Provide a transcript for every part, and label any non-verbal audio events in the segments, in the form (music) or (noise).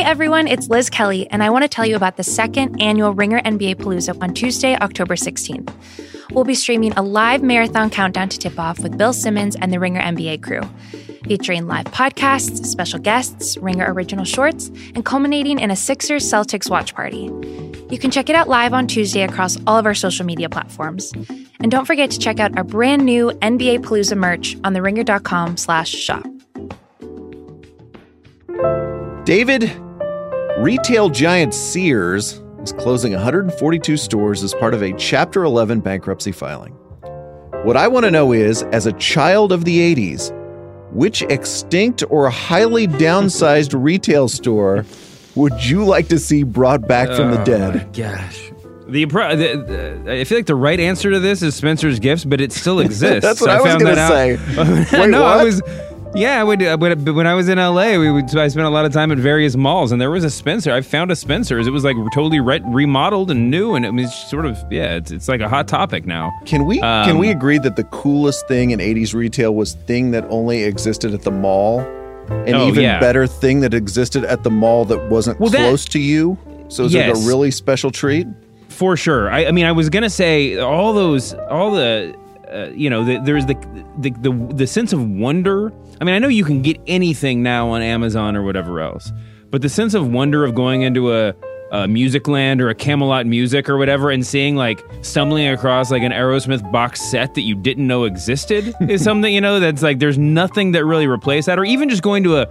Hey everyone, it's Liz Kelly, and I want to tell you about the second annual Ringer NBA Palooza on Tuesday, October 16th. We'll be streaming a live marathon countdown to tip off with Bill Simmons and the Ringer NBA crew, featuring live podcasts, special guests, Ringer original shorts, and culminating in a Sixers Celtics watch party. You can check it out live on Tuesday across all of our social media platforms. And don't forget to check out our brand new NBA Palooza merch on theringer.com slash shop. David, retail giant Sears is closing 142 stores as part of a Chapter 11 bankruptcy filing. What I want to know is, as a child of the 80s, which extinct or highly downsized (laughs) retail store would you like to see brought back from the Oh, dead? my gosh. The, the, the I feel like the right answer to this is Spencer's Gifts, but it still (laughs) exists. That's what I was gonna say. (laughs) Wait, no, I what? was. Yeah, I would, uh, when, when I was in LA, we would. I spent a lot of time at various malls, and there was a Spencer. I found a Spencer's. It was like totally re- remodeled and new, and it was sort of yeah. It's, it's like a hot topic now. Can we can Um, we agree that the coolest thing in 80s retail was thing that only existed at the mall? An Oh, even yeah. better thing that existed at the mall that wasn't Well, that- close to you? So it's like Yes. a really special treat? For sure. I, I mean, I was gonna say all those, all the, uh, you know, the, there's the, the the the sense of wonder. I mean, I know you can get anything now on Amazon or whatever else, but the sense of wonder of going into a, a music land or a Camelot music or whatever and seeing like stumbling across like an Aerosmith box set that you didn't know existed (laughs) is something you know that's like there's nothing that really replaced that, or even just going to a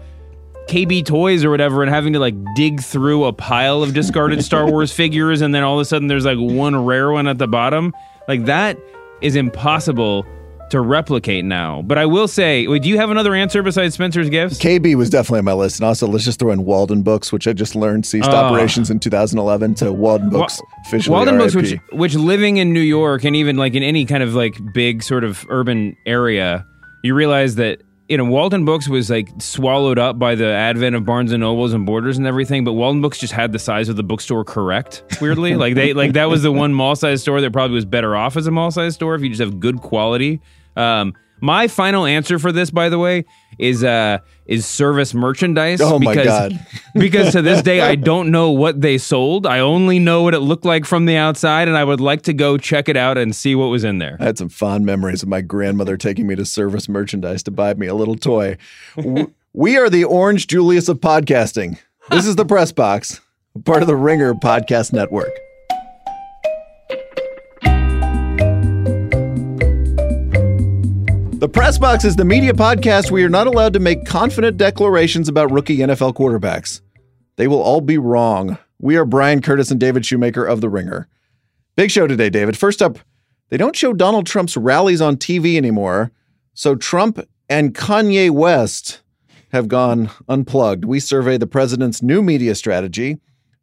KB Toys or whatever and having to like dig through a pile of discarded Star Wars (laughs) figures and then all of a sudden there's like one rare one at the bottom. Like that is impossible to replicate now. But I will say, wait, do you have another answer besides Spencer's gifts? KB was definitely on my list. And also, let's just throw in Walden Books, which I just learned ceased Oh. operations in 2011 to Walden Books officially. Walden Books, which which living in New York and even like in any kind of like big sort of urban area, you realize that you know Walden Books was like swallowed up by the advent of Barnes and Nobles and Borders and everything, but Walden Books just had the size of the bookstore correct. Weirdly, like they like that was the one mall size store that probably was better off as a mall size store if you just have good quality. Um, my final answer for this, by the way, is uh is service merchandise. Oh my because, God. (laughs) because to this day I don't know what they sold. I only know what it looked like from the outside, and I would like to go check it out and see what was in there. I had some fond memories of my grandmother taking me to service merchandise to buy me a little toy. (laughs) We are the Orange Julius of podcasting. This is the Press Box, part of the Ringer Podcast Network. The Press Box is the media podcast where you're not allowed to make confident declarations about rookie NFL quarterbacks. They will all be wrong. We are Bryan Curtis and David Shoemaker of The Ringer. Big show today, David. First up, they don't show Donald Trump's rallies on TV anymore. So Trump and Kanye West have gone unplugged. We survey the president's new media strategy.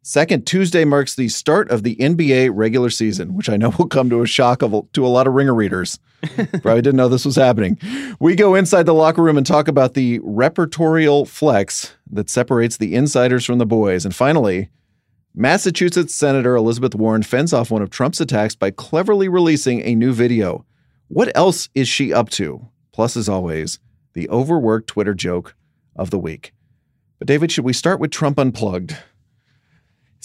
Second Tuesday marks the start of the NBA regular season, which I know will come to a shock of, to a lot of ringer readers. (laughs) Probably didn't know this was happening. We go inside the locker room and talk about the repertorial flex that separates the insiders from the boys. And finally, Massachusetts Senator Elizabeth Warren fends off one of Trump's attacks by cleverly releasing a new video. What else is she up to? Plus, as always, the overworked Twitter joke of the week. But, David, should we start with Trump Unplugged?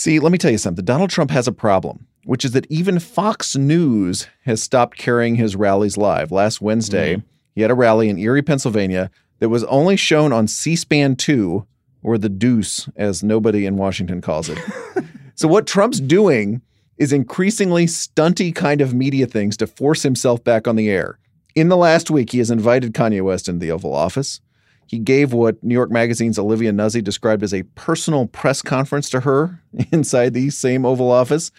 See, let me tell you something. Donald Trump has a problem, which is that even Fox News has stopped carrying his rallies live. Last Wednesday, mm-hmm. he had a rally in Erie, Pennsylvania that was only shown on C SPAN 2, or the deuce, as nobody in Washington calls it. (laughs) so, what Trump's doing is increasingly stunty kind of media things to force himself back on the air. In the last week, he has invited Kanye West into the Oval Office. He gave what New York Magazine's Olivia Nuzzi described as a personal press conference to her (laughs) inside the same Oval Office.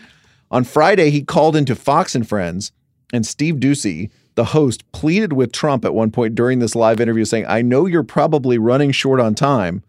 On Friday, he called into Fox and Friends, and Steve Doocy, the host, pleaded with Trump at one point during this live interview, saying, I know you're probably running short on time.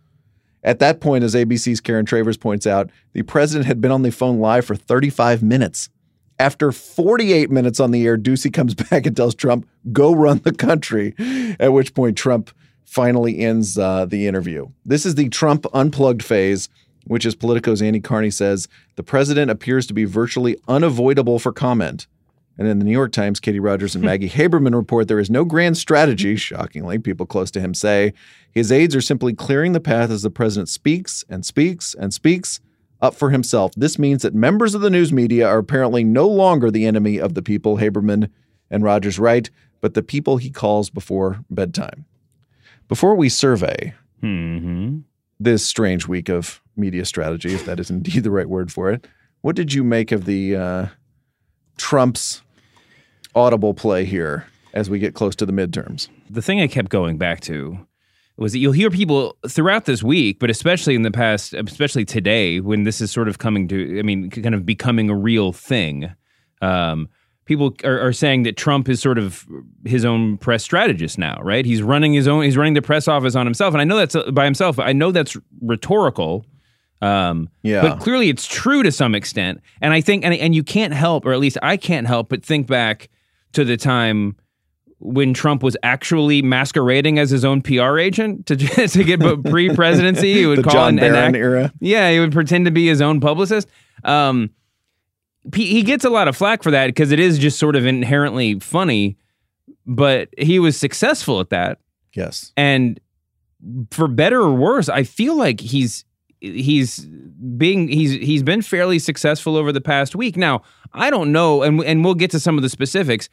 At that point, as ABC's Karen Travers points out, the president had been on the phone live for 35 minutes. After 48 minutes on the air, Doocy comes (laughs) back and tells Trump, go run the country, at which point Trump finally ends uh, the interview. This is the Trump unplugged phase, which, as Politico's Annie Karni says, the president appears to be virtually unavoidable for comment. And in the New York Times, Katie Rogers and (laughs) Maggie Haberman report there is no grand strategy, shockingly, people close to him say. His aides are simply clearing the path as the president speaks and speaks and speaks up for himself. This means that members of the news media are apparently no longer the enemy of the people, Haberman and Rogers write, but the people he calls before bedtime. Before we survey hmm this strange week of media strategy, if that is indeed the right word for it, what did you make of the uh, Trump's audible play here as we get close to the midterms? The thing I kept going back to was that you'll hear people throughout this week, but especially in the past, especially today, when this is sort of coming to, I mean, kind of becoming a real thing. Um, people are, are saying that Trump is sort of his own press strategist now, right? He's running his own, he's running the press office on himself, and I know that's uh, by himself. I know that's rhetorical. Um, Yeah. but clearly it's true to some extent. And I think, and, and you can't help, or at least I can't help but think back to the time when Trump was actually masquerading as his own PR agent to (laughs) to get (laughs) pre-presidency. He would call John an, an act- era. Yeah, he would pretend to be his own publicist. Um, he, he gets a lot of flack for that because it is just sort of inherently funny. But he was successful at that, Yes. and for better or worse, I feel like he's he's being he's he's been fairly successful over the past week. Now, I don't know, and and we'll get to some of the specifics.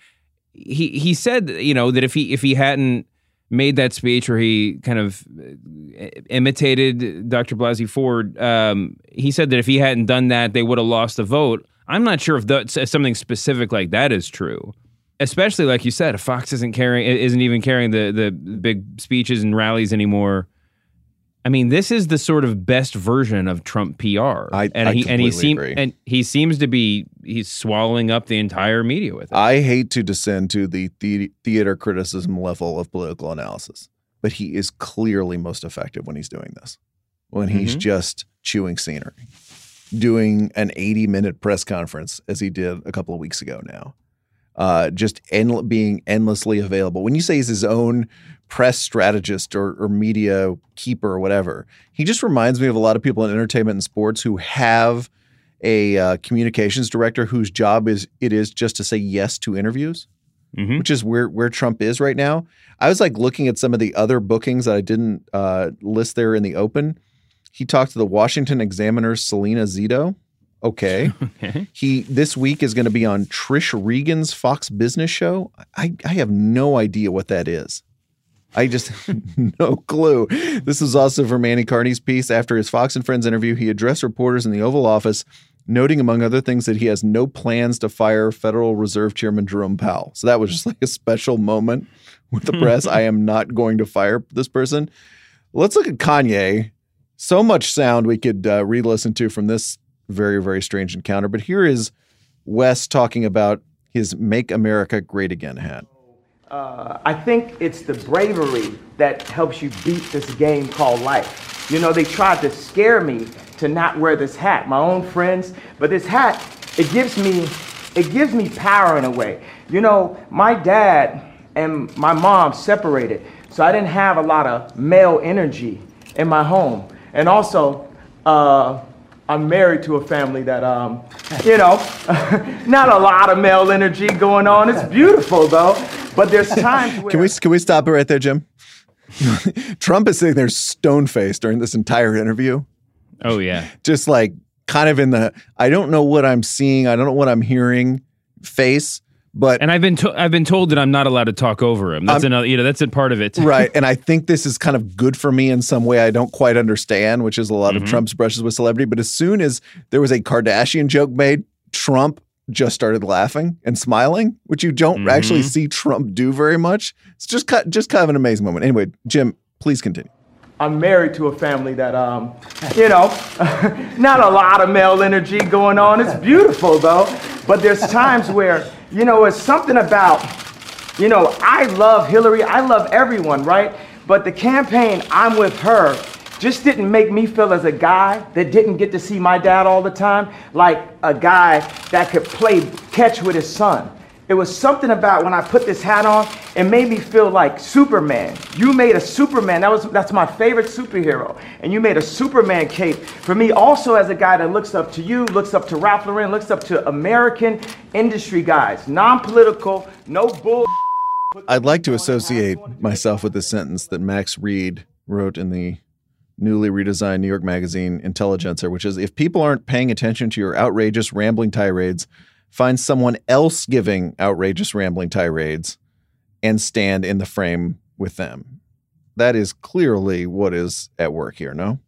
He he said, you know, that if he if he hadn't made that speech or he kind of uh, imitated Dr. Blasey Ford, um, he said that if he hadn't done that, they would have lost the vote. I'm not sure if if something specific like that is true. Especially like you said, Fox isn't carrying isn't even carrying the the big speeches and rallies anymore. I mean, this is the sort of best version of Trump PR, I- and I he and he seems agree. and he seems to be he's swallowing up the entire media with it. I hate to descend to the, the theater criticism level of political analysis, but he is clearly most effective when he's doing this. When he's Mhm. just chewing scenery, doing an 80 minute press conference as he did a couple of weeks ago now. Uh, just end, being endlessly available. When you say he's his own press strategist or, or media keeper or whatever, he just reminds me of a lot of people in entertainment and sports who have a uh, communications director whose job is it is just to say yes to interviews, Mhm. which is where where Trump is right now. I was like looking at some of the other bookings that I didn't uh, list there in the open. He talked to the Washington Examiner's Salena Zito. Okay. (laughs) Okay. He this week is going to be on Trish Regan's Fox Business Show. I, I have no idea what that is. I just (laughs) no clue. This is also from Annie Karni's piece. After his Fox and Friends interview, he addressed reporters in the Oval Office, noting among other things that he has no plans to fire Federal Reserve Chairman Jerome Powell. So that was just like a special moment with the hmm. press. I am not going to fire this person. Let's look at Kanye. So much sound we could uh, re-listen to from this very very strange encounter. But here is Wes talking about his "Make America Great Again" hat. Uh, I think it's the bravery that helps you beat this game called life. You know, they tried to scare me to not wear this hat, my own friends, but this hat, it gives me, it gives me power in a way. You know, my dad and my mom separated, so I didn't have a lot of male energy in my home. And also, uh, I'm married to a family that, um, you know, (laughs) not a lot of male energy going on. It's beautiful though, but there's (laughs) times where. Can we can we stop it right there, Jim? (laughs) Trump is sitting there stone faced during this entire interview, Oh yeah. just like kind of in the I don't know what I'm seeing, I don't know what I'm hearing face, but And I've been to- I've been told that I'm not allowed to talk over him. That's another you know that's a part of it. (laughs) right. And I think this is kind of good for me in some way I don't quite understand, which is a lot Mm-hmm. of Trump's brushes with celebrity. But as soon as there was a Kardashian joke made, Trump just started laughing and smiling, which you don't actually Mm-hmm. see Trump do very much. It's just ki- just kind of an amazing moment. Anyway, Jim, please continue. I'm married to a family that, um, you know, (laughs) not a lot of male energy going on. It's beautiful though, but there's times where, you know, it's something about, you know, I love Hillary, I love everyone, right? But the campaign, I'm with her, just didn't make me feel as a guy that didn't get to see my dad all the time, like a guy that could play catch with his son. It was something about when I put this hat on, it made me feel like Superman. You made a Superman. That was that's my favorite superhero. And you made a Superman cape for me also as a guy that looks up to you, looks up to Ralph Lauren, looks up to American industry guys, non-political, no bull. I'd like to associate myself with the sentence that Max Read wrote in the newly redesigned New York Magazine Intelligencer, which is if people aren't paying attention to your outrageous rambling tirades, find someone else giving outrageous rambling tirades and stand in the frame with them. That is clearly what is at work here, no?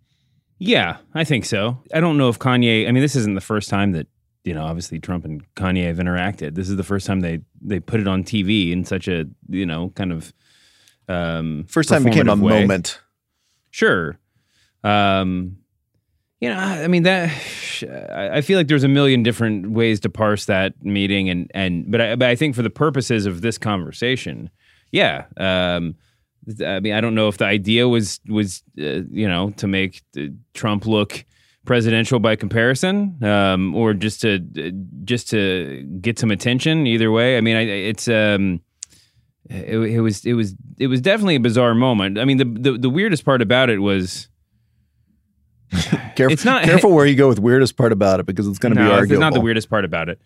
Yeah, I think so. I don't know if Kanye, I mean, this isn't the first time that, you know, obviously Trump and Kanye have interacted. This is the first time they they put it on TV in such a, you know, kind of um First time became a way. moment. Sure. Um, you know, I mean that. (sighs) I I feel like there's a million different ways to parse that meeting, and and but I, but I think for the purposes of this conversation, yeah. Um, I mean, I don't know if the idea was was uh, you know to make uh, Trump look presidential by comparison, um, or just to just to get some attention. Either way, I mean, I, it's. Um, it, it was it was it was definitely a bizarre moment. I mean, the the, the weirdest part about it was (laughs) Careful, It's not- (laughs) careful where you go with weirdest part about it because it's going to no, be it's not the weirdest part about it.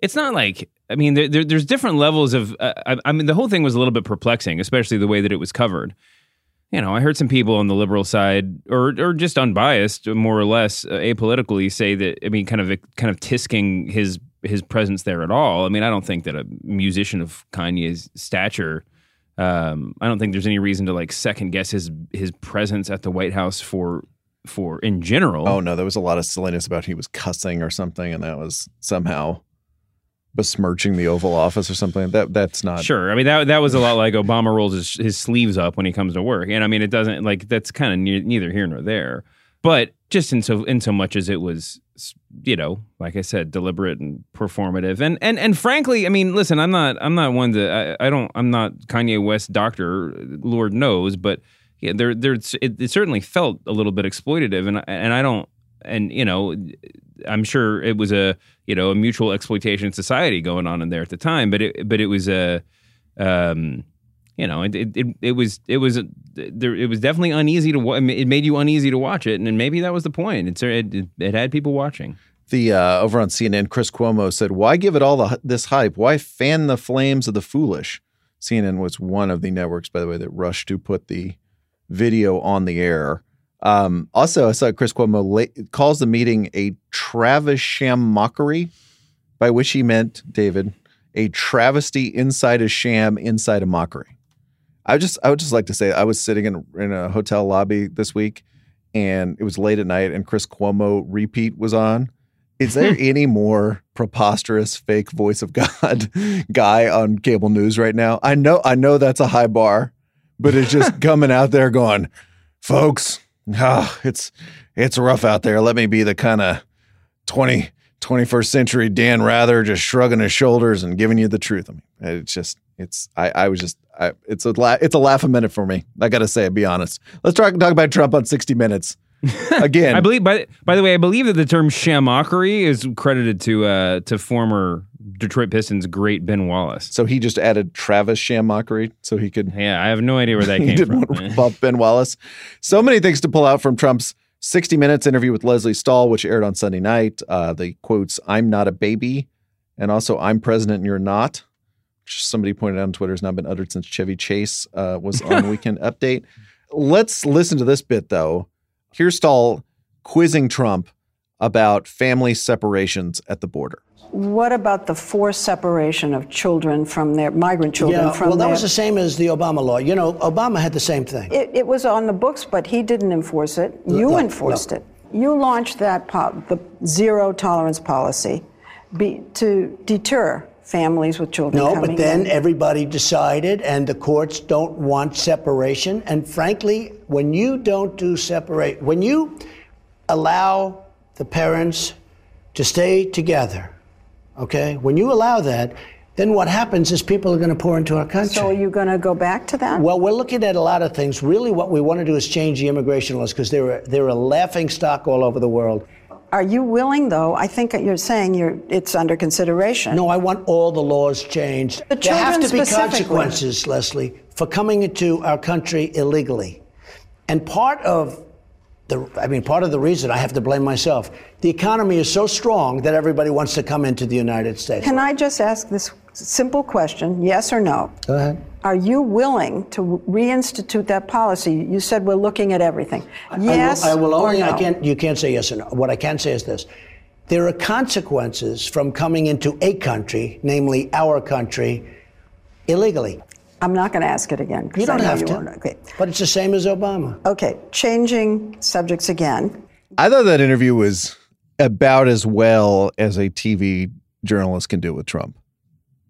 It's not like I mean, there, there, there's different levels of. Uh, I, I mean, the whole thing was a little bit perplexing, especially the way that it was covered. You know, I heard some people on the liberal side, or or just unbiased, more or less uh, apolitically, say that. I mean, kind of kind of tisking his his presence there at all. I mean, I don't think that a musician of Kanye's stature. Um, I don't think there's any reason to like second guess his his presence at the White House for for in general. Oh no, there was a lot of silliness about he was cussing or something, and that was somehow besmirching the Oval Office or something. That that's not Sure. I mean that that was a lot like Obama rolls his, his sleeves up when he comes to work, and I mean it doesn't like that's kind of ne- neither here nor there. But just in so in so much as it was, you know, like I said, deliberate and performative, and and and frankly, I mean, listen, I'm not I'm not one to I, I don't I'm not Kanye West doctor, Lord knows, but yeah, there there's it, it certainly felt a little bit exploitative, and and I don't and you know I'm sure it was a you know a mutual exploitation society going on in there at the time, but it but it was a um, you know it it, it, was it was there it was definitely uneasy to it made you uneasy to watch it, and maybe that was the point. It's it it, it had people watching. The uh, over on CNN, Chris Cuomo said, "Why give it all the, this hype? Why fan the flames of the foolish?" CNN was one of the networks, by the way, that rushed to put the video on the air. Um, also, I saw Chris Cuomo calls the meeting a Travisham mockery, by which he meant, David, a travesty inside a sham, inside a mockery. I just, I would just like to say, I was sitting in in a hotel lobby this week, and it was late at night, and Chris Cuomo repeat was on. Is there (laughs) any more preposterous fake voice of God (laughs) guy on cable news right now? I know, I know that's a high bar, but it's just (laughs) coming out there going, folks, ah, it's it's rough out there. Let me be the kind of 20, 21st century Dan Rather just shrugging his shoulders and giving you the truth. I mean, it's just it's I, I was just I, it's a la- it's a laugh a minute for me. I got to say, it, be honest. Let's talk talk about Trump on 60 Minutes. (laughs) Again, I believe by by the way, I believe that the term shamockery is credited to uh to former Detroit Pistons great Ben Wallace. So he just added Travis Shamockery so he could Yeah, I have no idea where that (laughs) came didn't from. want to rip Ben Wallace. So many things to pull out from Trump's 60 Minutes interview with Lesley Stahl, which aired on Sunday night. Uh, the quotes, I'm not a baby, and also I'm president and you're not, which somebody pointed out on Twitter has not been uttered since Chevy Chase uh, was on (laughs) Weekend Update. Let's listen to this bit, though. Here's Stahl quizzing Trump about family separations at the border. What about the forced separation of children from their migrant children from Yeah, from well, that their, was the same as the Obama law. You know, Obama had the same thing. it, it was on the books, but he didn't enforce it. You no, enforced no. it. You launched that po- the zero tolerance policy be, to deter families with children No, but then in. everybody decided, and the courts don't want separation. And frankly, when you don't do separate, when you allow the parents to stay together, okay, when you allow that, then what happens is people are going to pour into our country. so are you going to go back to that? Well, we're looking at a lot of things. Really, what we want to do is change the immigration laws because they're a, they're a laughing stock all over the world. Are you willing, though? I think you're saying you're, it's under consideration. No, I want all the laws changed. The there have to be consequences, Leslie, for coming into our country illegally. And part of the, I mean, part of the reason I have to blame myself. The economy is so strong that everybody wants to come into the United States. Can I just ask this simple question, yes or no? Go ahead. Are you willing to reinstitute that policy? You said we're looking at everything. Yes I will, I will or only. no? I can't. You can't say yes or no. What I can say is this: there are consequences from coming into a country, namely our country, illegally. I'm not going to ask it again. You don't have you to. Okay. But it's the same as Obama. Okay. Changing subjects again. I thought that interview was about as well as a TV journalist can do with Trump.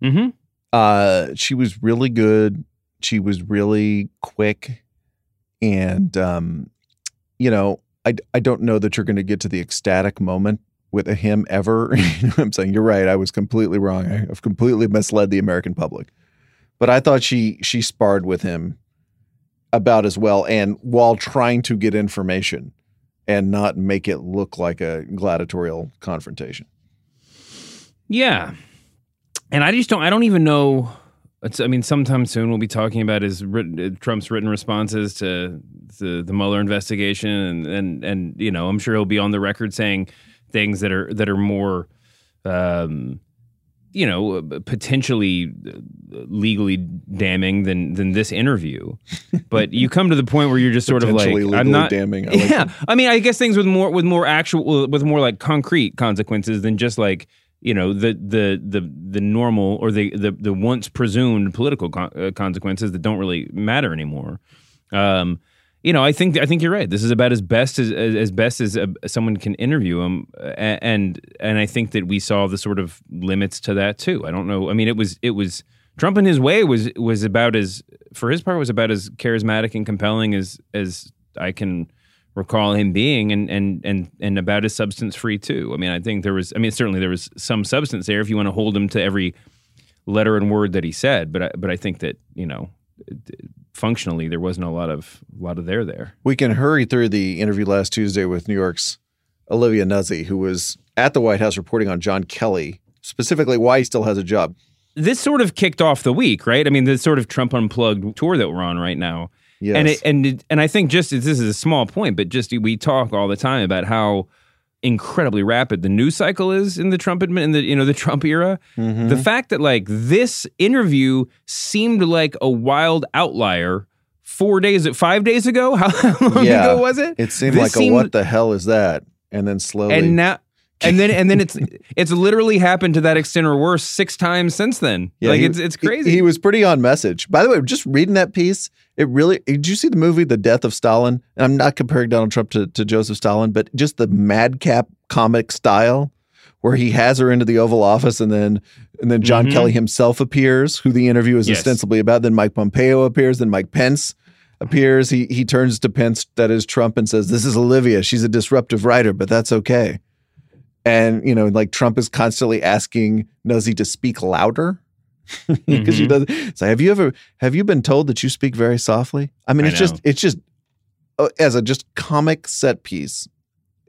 Mm-hmm. Uh, she was really good. She was really quick, and um, you know, I I don't know that you're going to get to the ecstatic moment with him ever. (laughs) you know I'm saying you're right. I was completely wrong. I've completely misled the American public, but I thought she she sparred with him about as well, and while trying to get information and not make it look like a gladiatorial confrontation. Yeah, and I just don't. I don't even know. It's, I mean, sometime soon we'll be talking about his written, uh, Trump's written responses to the the Mueller investigation, and and and you know, I'm sure he'll be on the record saying things that are that are more, um, you know, potentially uh, legally damning than than this interview. (laughs) But you come to the point where you're just sort of like, I'm not damning. I (laughs) like yeah, I mean, I guess things with more with more actual with more like concrete consequences than just like you know the the the the normal or the the, the once presumed political con- uh, consequences that don't really matter anymore. Um, you know, I think I think you're right. This is about as best as as, as best as uh, someone can interview him, and and I think that we saw the sort of limits to that too. I don't know. I mean, it was it was Trump in his way was was about as for his part was about as charismatic and compelling as as I can recall him being and and and and about as substance free too. I mean, I think there was I mean certainly there was some substance there if you want to hold him to every letter and word that he said, but I, but I think that, you know, functionally there wasn't a lot of a lot of there there. We can hurry through the interview last Tuesday with New York's Olivia Nuzzi, who was at the White House reporting on John Kelly, specifically why he still has a job. This sort of kicked off the week, right? I mean, this sort of Trump unplugged tour that we're on right now. Yes. And it, and it, and I think just this is a small point, but just we talk all the time about how incredibly rapid the news cycle is in the Trump admin in the you know the Trump era. Mm-hmm. The fact that like this interview seemed like a wild outlier four days five days ago. (laughs) How, long yeah. ago was it? It seemed This like a what the hell is that? And then slowly and now and then and then it's it's literally happened to that extent or worse six times since then. Yeah, like he- it's it's crazy. He, was pretty on message. By the way, just reading that piece, it really did you see the movie The Death of Stalin? And I'm not comparing Donald Trump to, to Joseph Stalin, but just the madcap comic style where he has her into the Oval Office and then and then John Mhm. Kelly himself appears, who the interview is Yes. ostensibly about. Then Mike Pompeo appears, then Mike Pence appears. He he turns to Pence, that is Trump, and says, This is Olivia. She's a disruptive writer, but that's okay. And you know, like Trump is constantly asking Nuzzi to speak louder (laughs) because she Mhm. does. So have you ever have you been told that you speak very softly? I mean, I it's just it's just uh, as a just comic set piece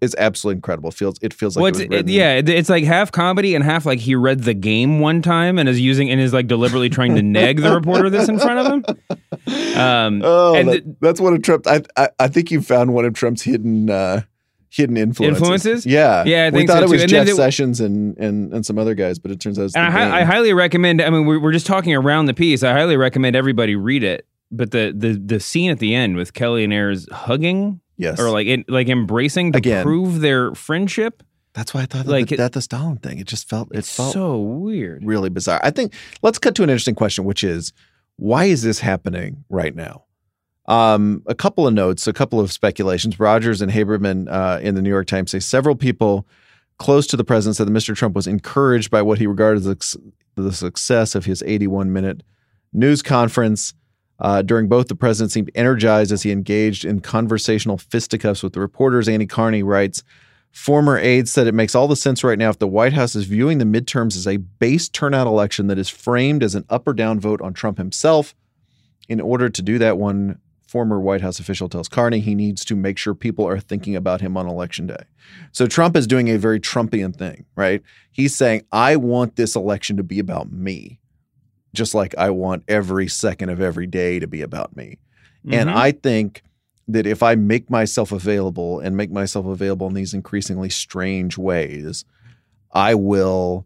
is absolutely incredible. It feels it feels like well, it's, it- yeah, it's like half comedy and half like he read the game one time and is using and is like deliberately trying to neg the reporter this in front of him. Um, (laughs) Oh, and that- the- that's one of Trump. I, I I think you found one of Trump's hidden uh, hidden influences. Influences? Yeah, Yeah, I we think thought so, it too. was And then Jeff there- Sessions and, and and some other guys, but it turns out it's and I, hi- I highly recommend. I mean, we're, we're just talking around the piece. I highly recommend everybody read it. But the the the scene at the end with Kelly and Ayers hugging yes, or like it, like embracing to Again. prove their friendship, that's why I thought like the it- death of Stalin thing. It just felt it it's felt so weird. really bizarre. I think let's cut to an interesting question, which is why is this happening right now? Um, a couple of notes, a couple of speculations. Rogers and Haberman uh, in the New York Times say several people close to the president said that Mr. Trump was encouraged by what he regarded as the success of his 81 minute news conference. Uh, during both, the president seemed energized as he engaged in conversational fisticuffs with the reporters. Annie Karni writes, Former aides said it makes all the sense right now if the White House is viewing the midterms as a base turnout election that is framed as an up or down vote on Trump himself. In order to do that, one former White House official tells Karni he needs to make sure people are thinking about him on election day. So Trump is doing a very Trumpian thing, right? He's saying, I want this election to be about me, just like I want every second of every day to be about me. And Mhm. I think that if I make myself available and make myself available in these increasingly strange ways, I will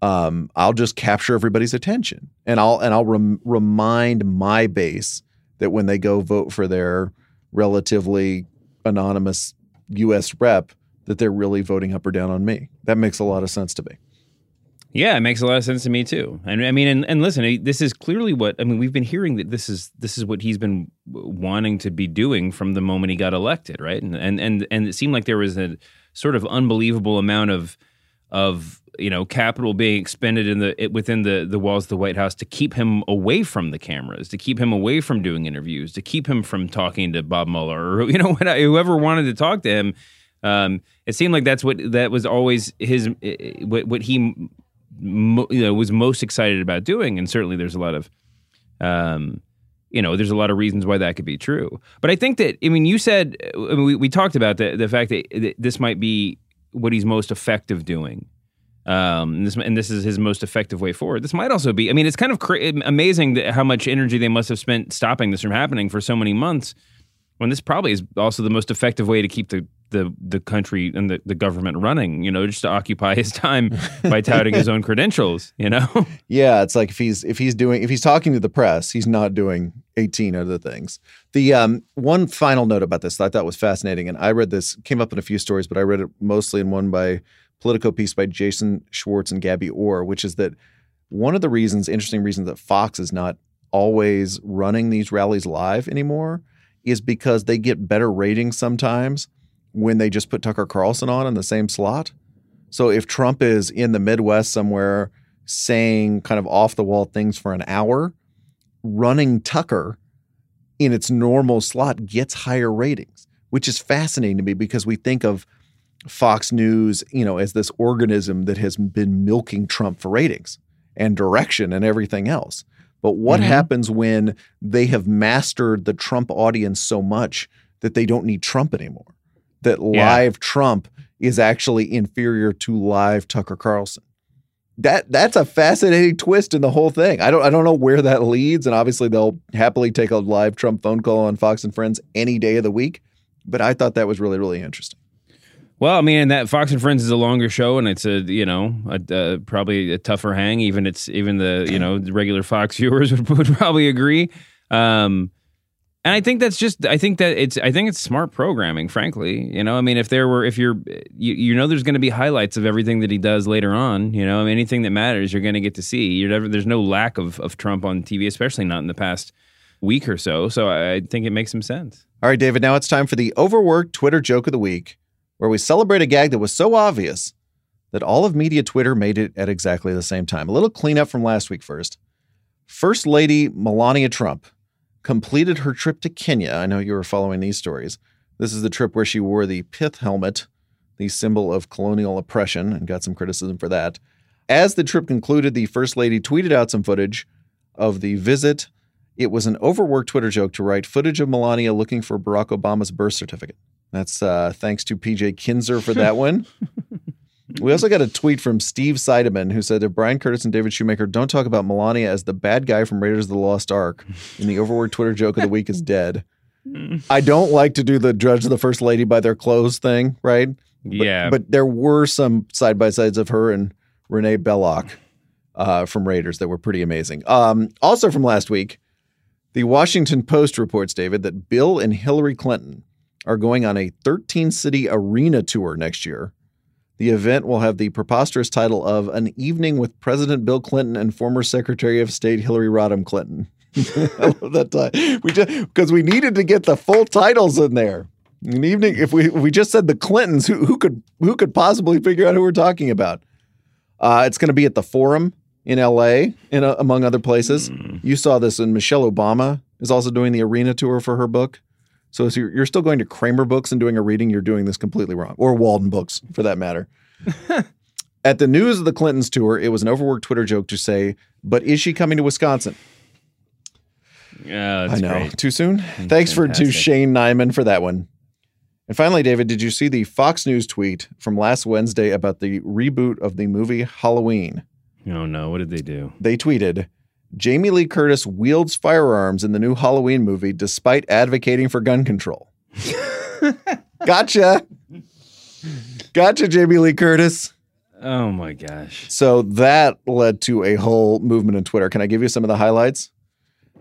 um, I'll just capture everybody's attention, and I'll and I'll rem- remind my base that when they go vote for their relatively anonymous U.S. rep, that they're really voting up or down on me. That makes a lot of sense to me. Yeah, it makes a lot of sense to me too. And I mean, and, and listen, this is clearly what I mean. We've been hearing that this is this is what he's been wanting to be doing from the moment he got elected, right? And and and and it seemed like there was a sort of unbelievable amount of of you know capital being expended in the it- within the the walls of the White House to keep him away from the cameras, to keep him away from doing interviews, to keep him from talking to Bob Mueller or (laughs) you know whoever wanted to talk to him. Um, it seemed like that's what that was always his eh, eh, what what he you know was most excited about doing, and certainly there's a lot of um, you know, there's a lot of reasons why that could be true. But I think that, I mean, you said, I mean, we, we talked about the, the fact that, that this might be what he's most effective doing. Um, and this, and this is his most effective way forward. This might also be, I mean, it's kind of cra- amazing how much energy they must have spent stopping this from happening for so many months when this probably is also the most effective way to keep the, the, the country and the, the government running, you know, just to occupy his time (laughs) by touting his own credentials, you know? (laughs) Yeah, it's like if he's if he's doing if he's talking to the press, he's not doing 18 other things. The um, one final note about this that I thought was fascinating, and I read this came up in a few stories, but I read it mostly in one by Politico piece by Jason Schwartz and Gabby Orr, which is that one of the reasons, interesting reasons that Fox is not always running these rallies live anymore is because they get better ratings sometimes when they just put Tucker Carlson on in the same slot. So if Trump is in the Midwest somewhere saying kind of off the wall things for an hour, running Tucker in its normal slot gets higher ratings, which is fascinating to me because we think of Fox News, you know, as this organism that has been milking Trump for ratings and direction and everything else. But what Mhm. happens when they have mastered the Trump audience so much that they don't need Trump anymore? That Yeah. live Trump is actually inferior to live Tucker Carlson. That that's a fascinating twist in the whole thing. I don't I don't know where that leads, and obviously they'll happily take a live Trump phone call on Fox and Friends any day of the week. But I thought that was really really interesting. Well, I mean, that Fox and Friends is a longer show, and it's a you know a, uh, probably a tougher hang. Even it's even the you know the regular Fox (laughs) viewers would, would probably agree. Um, and I think that's just I think that it's I think it's smart programming. Frankly, you know, I mean, if there were if you're you, you know there's going to be highlights of everything that he does later on. You know, I mean, anything that matters you're going to get to see. You're never there's no lack of of Trump on TV, especially not in the past week or so. So I, I think it makes some sense. All right, David. Now it's time for the overworked Twitter joke of the week, where we celebrate a gag that was so obvious that all of media Twitter made it at exactly the same time. A little cleanup from last week first. First Lady Melania Trump completed her trip to Kenya. I know you were following these stories. This is the trip where she wore the pith helmet, the symbol of colonial oppression, and got some criticism for that. As the trip concluded, the First Lady tweeted out some footage of the visit. It was an overworked Twitter joke to write footage of Melania looking for Barack Obama's birth certificate. That's uh, thanks to PJ Kinzer for that one. (laughs) We also got a tweet from Steve Seideman who said if Bryan Curtis and David Shoemaker don't talk about Melania as the bad guy from Raiders of the Lost Ark, and the overworked Twitter joke of the week is dead. (laughs) I don't like to do the judge the first lady by their clothes thing, right? But- yeah, But there were some side by sides of her and René Belloq uh, from Raiders that were pretty amazing. Um, also from last week, the Washington Post reports, David, that Bill and Hillary Clinton are going on a 13 city arena tour next year. The event will have the preposterous title of An Evening with President Bill Clinton and former Secretary of State Hillary Rodham Clinton. (laughs) I love that title. We just because we needed to get the full titles in there. An evening, if we if we just said the Clintons, who who could who could possibly figure out who we're talking about? Uh, it's going to be at the Forum in L.A. in a, among other places. You saw this, and Michelle Obama is also doing the arena tour for her book. So if you're, you're still going to Kramer Books and doing a reading, you're doing this completely wrong, or Walden Books for that matter. (laughs) At the news of the Clintons tour, it was an overworked Twitter joke to say, "But is she coming to Wisconsin?" Yeah, I know. great. Too soon? Thanks for to. Shane Nyman for that one. And finally, David, did you see the Fox News tweet from last Wednesday about the reboot of the movie Halloween? Oh no, what did they do? They tweeted, Jamie Lee Curtis wields firearms in the new Halloween movie despite advocating for gun control. (laughs) gotcha. Gotcha, Jamie Lee Curtis. Oh my gosh. So that led to a whole movement in Twitter. Can I give you some of the highlights?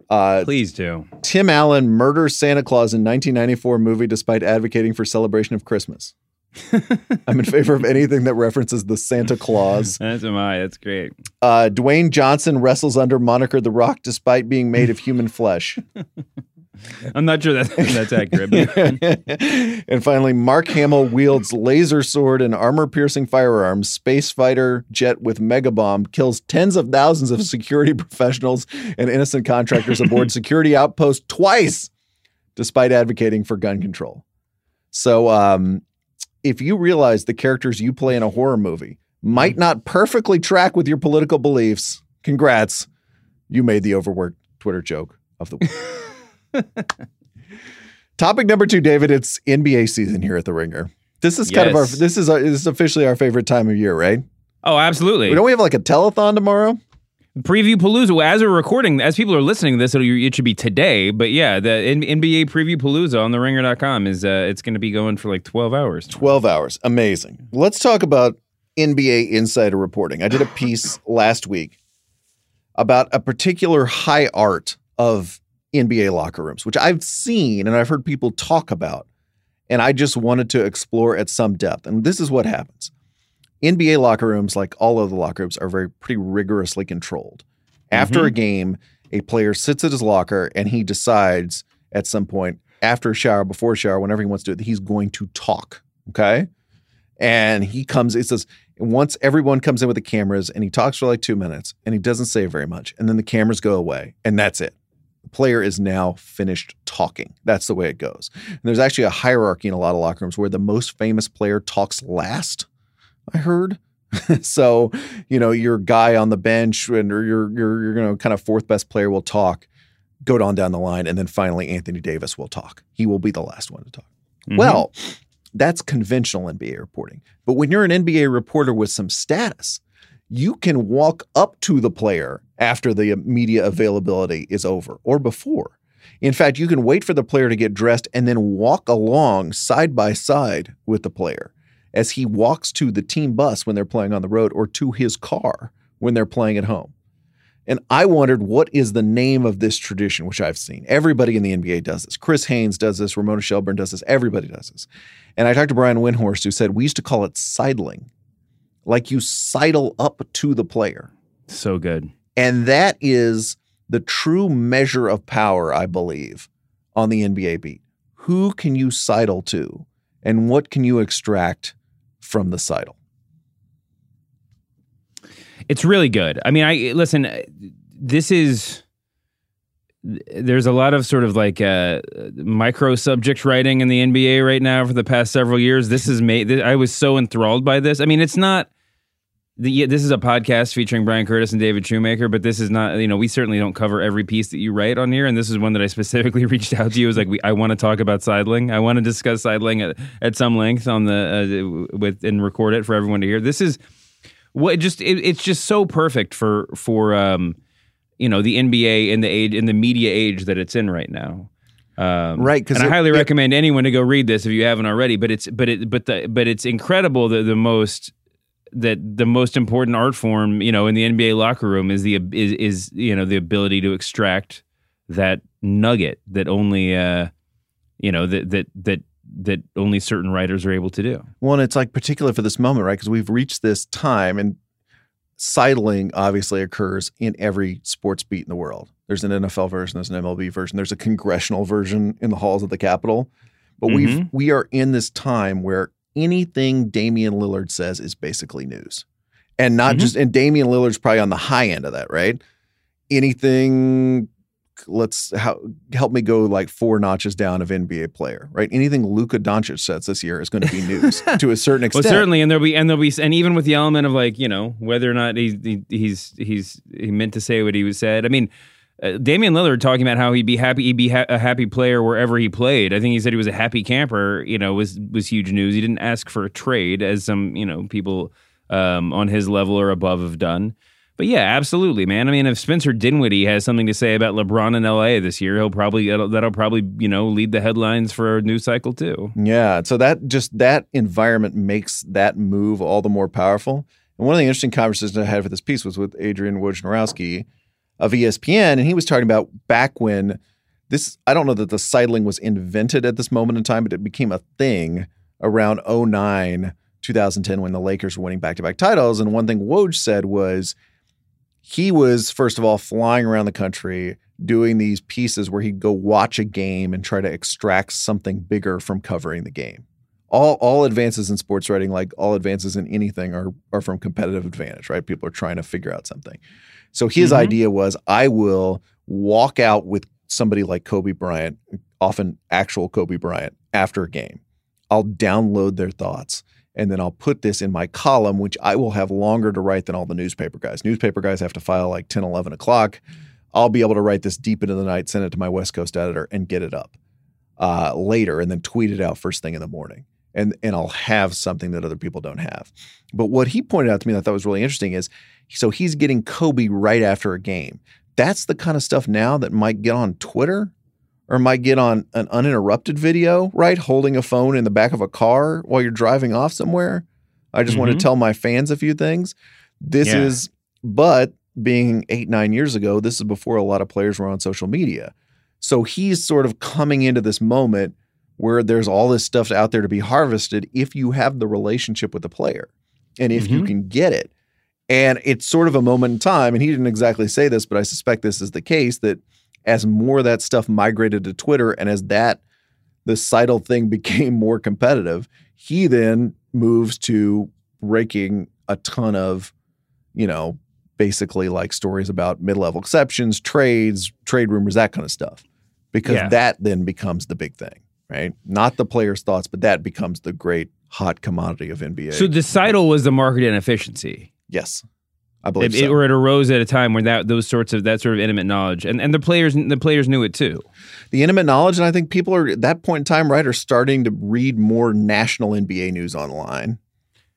Uh, Please do. Tim Allen murders Santa Claus in 1994 movie despite advocating for celebration of Christmas. (laughs) I'm in favor of anything that references the Santa Claus. (laughs) That's my. That's great. Uh, Dwayne Johnson wrestles under moniker The Rock despite being made of human flesh. (laughs) I'm not sure that that's accurate. and finally, Mark Hamill wields laser sword and armor piercing firearms. Space fighter jet with mega bomb kills tens of thousands of security professionals and innocent contractors aboard security outpost twice, despite advocating for gun control. So, um, if you realize the characters you play in a horror movie might mm. not perfectly track with your political beliefs, congrats. You made the overworked Twitter joke of the week. (laughs) Topic number two, David. It's NBA season here at the Ringer. This is kind of our. This is our, this is officially our favorite time of year, right? oh, absolutely. We don't we have like a telethon tomorrow? Preview Palooza. Well, as we're recording, as people are listening to this, it'll, it should be today. But yeah, the N- NBA Preview Palooza on the Ringer.com is uh, it's going to be going for like 12 hours. Twelve hours, amazing. Let's talk about NBA insider reporting. I did a piece (laughs) last week about a particular high art of NBA locker rooms, which I've seen and I've heard people talk about, and I just wanted to explore at some depth. And this is what happens. NBA locker rooms, like all of the locker rooms, are very pretty rigorously controlled. After mm-hmm. a game, a player sits at his locker and he decides at some point, after a shower, before a shower, whenever he wants to do it, that he's going to talk. Okay. And he comes, it says, once everyone comes in with the cameras and he talks for like two minutes and he doesn't say very much, and then the cameras go away, and that's it. The player is now finished talking. That's the way it goes. And there's actually a hierarchy in a lot of locker rooms where the most famous player talks last. I heard. (laughs) so, you know, your guy on the bench and or your your your you know kind of fourth best player will talk, go on down the line, and then finally Anthony Davis will talk. He will be the last one to talk. Mm-hmm. Well, that's conventional NBA reporting. But when you're an NBA reporter with some status, you can walk up to the player after the media availability is over or before. In fact, you can wait for the player to get dressed and then walk along side by side with the player as he walks to the team bus when they're playing on the road or to his car when they're playing at home. And I wondered what is the name of this tradition, which I've seen. Everybody in the NBA does this. Chris Haynes does this. Ramona Shelburne does this. Everybody does this. And I talked to Brian Windhorst, who said we used to call it sidling, like you sidle up to the player. So good. And that is the true measure of power, I believe, on the NBA beat. Who can you sidle to, and what can you extract from the sidle? It's really good. I mean, I listen. uh, This is there's a lot of sort of like uh, micro subject writing in the NBA right now for the past several years. This is made. I was so enthralled by this. I mean, it's not. The, yeah, this is a podcast featuring Bryan Curtis and David Shoemaker, but this is not. You know, we certainly don't cover every piece that you write on here, and this is one that I specifically (laughs) reached out to you. It was like, we, I want to talk about sidling. I want to discuss sidling at, at some length on the uh, with and record it for everyone to hear. This is what just it, it's just so perfect for for um you know the NBA in the age in the media age that it's in right now. Um, Right, 'cause and I highly it- recommend anyone to go read this if you haven't already. But it's but it but the but it's incredible that the most that the most important art form you know in the NBA locker room is the is is you know the ability to extract that nugget that only uh you know that that that that only certain writers are able to do. Well, and it's like particular for this moment, right? Because we've reached this time, and sidling obviously occurs in every sports beat in the world. There's an NFL version, there's an MLB version, there's a congressional version in the halls of the Capitol. But we've Mhm. we are in this time where anything Damian Lillard says is basically news, and not Mhm. just. And Damian Lillard's probably on the high end of that, right? Anything. Let's how, help me go like four notches down of NBA player, right? Anything Luka Doncic says this year is going to be news (laughs) to a certain Well, extent. certainly, and there'll be and there'll be and even with the element of like you know whether or not he's he, he's he's he meant to say what he was said. I mean, uh, Damian Lillard talking about how he'd be happy he'd be ha- a happy player wherever he played. I think he said he was a happy camper. You know, was was huge news. He didn't ask for a trade as some you know people um, on his level or above have done. But yeah, absolutely, man. I mean, if Spencer Dinwiddie has something to say about LeBron in LA this year, he'll probably that'll, that'll probably you know lead the headlines for a news cycle too. Yeah. So that just that environment makes that move all the more powerful. And one of the interesting conversations I had for this piece was with Adrian Wojnarowski of ESPN, and he was talking about back when this. I don't know that the sidling was invented at this moment in time, but it became a thing around 09, 2010 when the Lakers were winning back to back titles. And one thing Woj said was he was first of all flying around the country doing these pieces where he'd go watch a game and try to extract something bigger from covering the game. All all advances in sports writing, like all advances in anything, are are from competitive advantage, right? People are trying to figure out something. So his Mhm. idea was, I will walk out with somebody like Kobe Bryant, often actual Kobe Bryant, after a game. I'll download their thoughts and then I'll put this in my column, which I will have longer to write than all the newspaper guys. Newspaper guys have to file like 10, 11 o'clock. I'll be able to write this deep into the night, send it to my West Coast editor, and get it up uh, later, and then tweet it out first thing in the morning. And, and I'll have something that other people don't have. But what he pointed out to me that I thought was really interesting is so he's getting Kobe right after a game. That's the kind of stuff now that might get on Twitter or might get on an uninterrupted video, right? Holding a phone in the back of a car while you're driving off somewhere. I just want Mhm. to tell my fans a few things. This Yeah. is, but being eight, nine years ago, this is before a lot of players were on social media. So he's sort of coming into this moment where there's all this stuff out there to be harvested if you have the relationship with the player and if you Mhm. can get it. And it's sort of a moment in time. And he didn't exactly say this, but I suspect this is the case that as more of that stuff migrated to Twitter and as that the sidle thing (laughs) became more competitive, he then moves to breaking a ton of, you know, basically like stories about mid-level exceptions, trades, trade rumors, that kind of stuff. Because Yeah. that then becomes the big thing, right? Not the players' thoughts, but that becomes the great hot commodity of NBA. So the sidle was the market inefficiency. Yes, I believe It, it- so. or it arose at a time where that those sorts of that sort of intimate knowledge and, and the players the players knew it too. the intimate knowledge, and I think people are at that point in time, right, are starting to read more national NBA news online.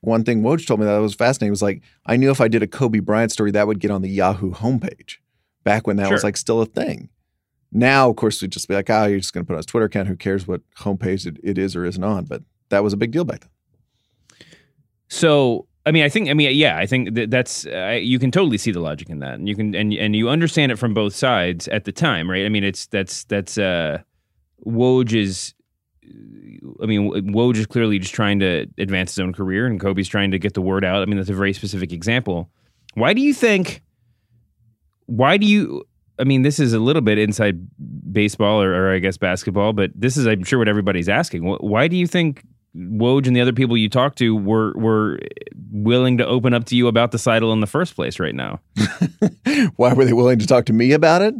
One thing Woj told me that was fascinating was like, I knew if I did a Kobe Bryant story, that would get on the Yahoo homepage back when that was like still a thing. Now, of course, we'd just be like, oh, you're just going to put on his Twitter account. Who cares what homepage it, it is or isn't on? But that was a big deal back then. So I mean, I think I mean, yeah, I think that that's uh, you can totally see the logic in that, and you can and and you understand it from both sides at the time, right? I mean, it's that's that's uh, Woj is. I mean, Woj is clearly just trying to advance his own career, and Kobe's trying to get the word out. I mean, that's a very specific example. Why do you think? Why do you? I mean, this is a little bit inside baseball or, or I guess basketball, but this is, I'm sure, what everybody's asking. Why do you think Woj and the other people you talked to were were willing to open up to you about the sidle in the first place right now? (laughs) Why were they willing to talk to me about it?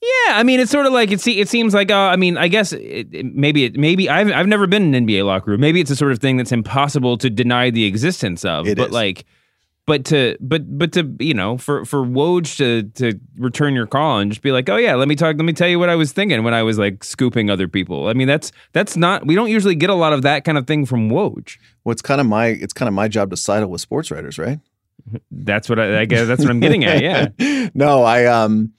Yeah, I mean, it's sort of like it. Se- it seems like, uh, I mean, I guess it, it- maybe it, maybe I've I've never been in an NBA locker room. Maybe it's a sort of thing that's impossible to deny the existence of. It but is. like, but to but but to you know, for for Woj to to return your call and just be like, oh yeah, let me talk, let me tell you what I was thinking when I was like scooping other people. I mean, that's that's not we don't usually get a lot of that kind of thing from Woj. Well, it's kind of my it's kind of my job to sidle with sports writers, right? (laughs) That's what I, I guess that's what I'm getting at. Yeah. (laughs) no, I um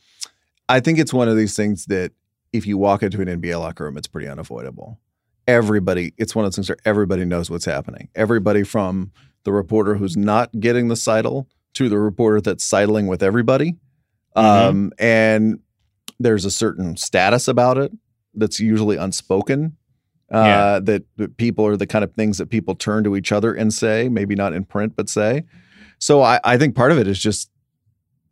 I think it's one of these things that if you walk into an NBA locker room, it's pretty unavoidable. Everybody, it's one of those things where everybody knows what's happening. Everybody from the reporter who's not getting the sidle to the reporter that's sidling with everybody. Um, and there's a certain status about it that's usually unspoken. Uh, Yeah. that, that people are the kind of things that people turn to each other and say, maybe not in print, but say. So I, I think part of it is just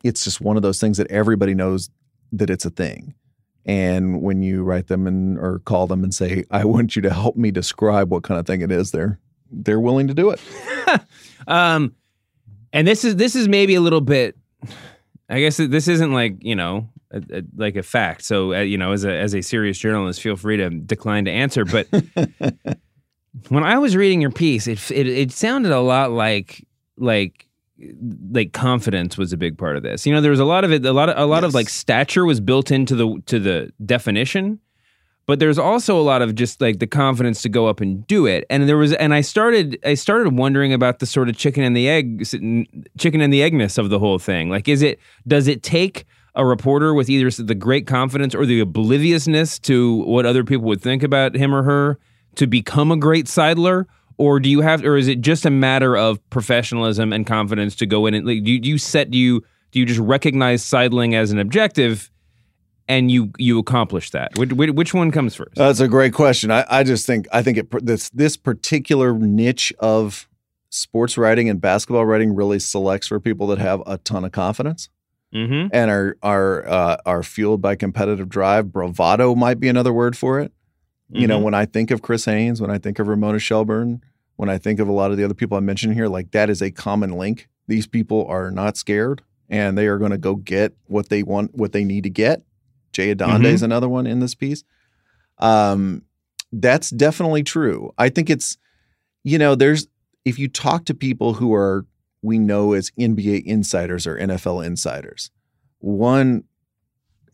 it's just one of those things that everybody knows that it's a thing. And when you write them and or call them and say, I want you to help me describe what kind of thing it is, they're they're willing to do it. (laughs) Um, and this is this is maybe a little bit. I guess this isn't like you know a, a, like a fact. So uh, you know, as a as a serious journalist, feel free to decline to answer. But (laughs) when I was reading your piece, it it, it sounded a lot like like like confidence was a big part of this. You know, there was a lot of it. A lot of a lot of like stature was built into the to the definition, but there's also a lot of just like the confidence to go up and do it. And there was, and I started I started wondering about the sort of chicken and the egg chicken and the eggness of the whole thing. Like, is it does it take a reporter with either the great confidence or the obliviousness to what other people would think about him or her to become a great sidler? Or do you have, or is it just a matter of professionalism and confidence to go in and like, do you, do you set, do you, do you just recognize sidling as an objective and you, you accomplish that? Which, which one comes first? That's a great question. I, I just think I think it this this particular niche of sports writing and basketball writing really selects for people that have a ton of confidence mm-hmm. and are are uh, are fueled by competitive drive. Bravado might be another word for it. You know, Mhm. when I think of Chris Haynes, when I think of Ramona Shelburne, when I think of a lot of the other people I mentioned here, like that is a common link. These people are not scared and they are going to go get what they want, what they need to get. Jay Adonde is another one in this piece. Um, that's definitely true. I think it's, you know, there's if you talk to people who are we know as NBA insiders or NFL insiders, one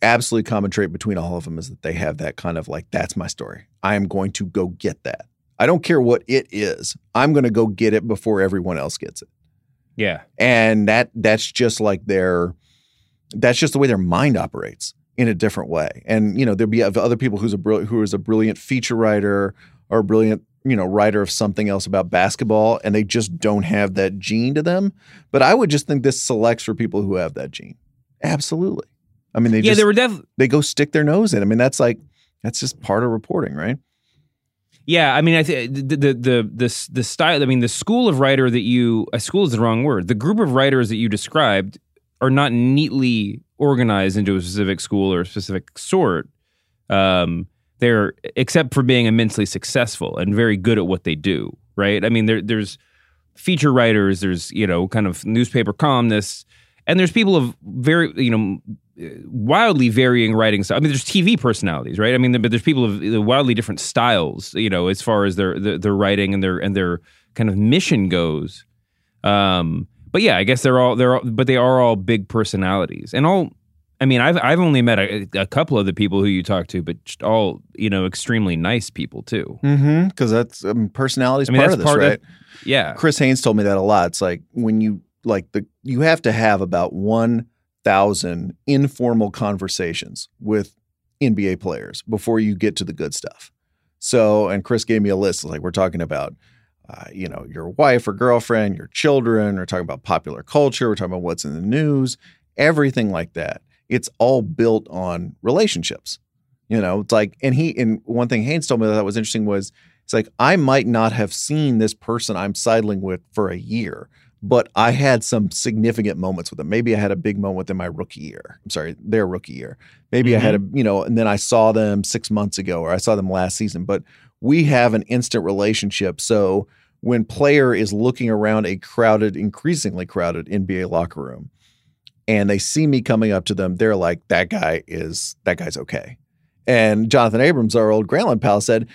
absolutely common trait between all of them is that they have that kind of like, that's my story. I am going to go get that. I don't care what it is. I'm going to go get it before everyone else gets it. Yeah. And that that's just like their that's just the way their mind operates in a different way. And you know, there'd be other people who's a brill- who is a brilliant feature writer or a brilliant you know writer of something else about basketball, and they just don't have that gene to them. But I would just think this selects for people who have that gene. Absolutely. I mean, they yeah, just there were def- they go stick their nose in. I mean, that's like that's just part of reporting, right? Yeah, I mean, I think the, the the the the style. I mean, the school of writer that you a school is the wrong word. The group of writers that you described are not neatly organized into a specific school or a specific sort. Um, they're except for being immensely successful and very good at what they do. Right? I mean, there there's feature writers. There's you know kind of newspaper columnists, and there's people of very you know wildly varying writing style. I mean, there's TV personalities, right? I mean, but there's people of wildly different styles, you know, as far as their their, their writing and their and their kind of mission goes. Um, but yeah, I guess they're all they're all, but they are all big personalities and all. I mean, I've I've only met a, a couple of the people who you talk to, but all you know, extremely nice people too. Mm-hmm. Because that's um, personality is I mean, part of this, part of- right? Yeah, Chris Haynes told me that a lot. It's like when you like the you have to have about one thousand informal conversations with NBA players before you get to the good stuff. So, and Chris gave me a list. Like we're talking about, uh, you know, your wife or girlfriend, your children. We're talking about popular culture. We're talking about what's in the news, everything like that. It's all built on relationships. You know, it's like, and he, and one thing Haynes told me that was interesting was it's like, I might not have seen this person I'm sidling with for a year, but I had some significant moments with them. Maybe I had a big moment with them my rookie year. I'm sorry, their rookie year. Maybe I had a, you know, and then I saw them six months ago or I saw them last season, but we have an instant relationship. So when player is looking around a crowded, increasingly crowded NBA locker room and they see me coming up to them, they're like, that guy is, that guy's okay. And Jonathan Abrams, our old Grantland pal, said,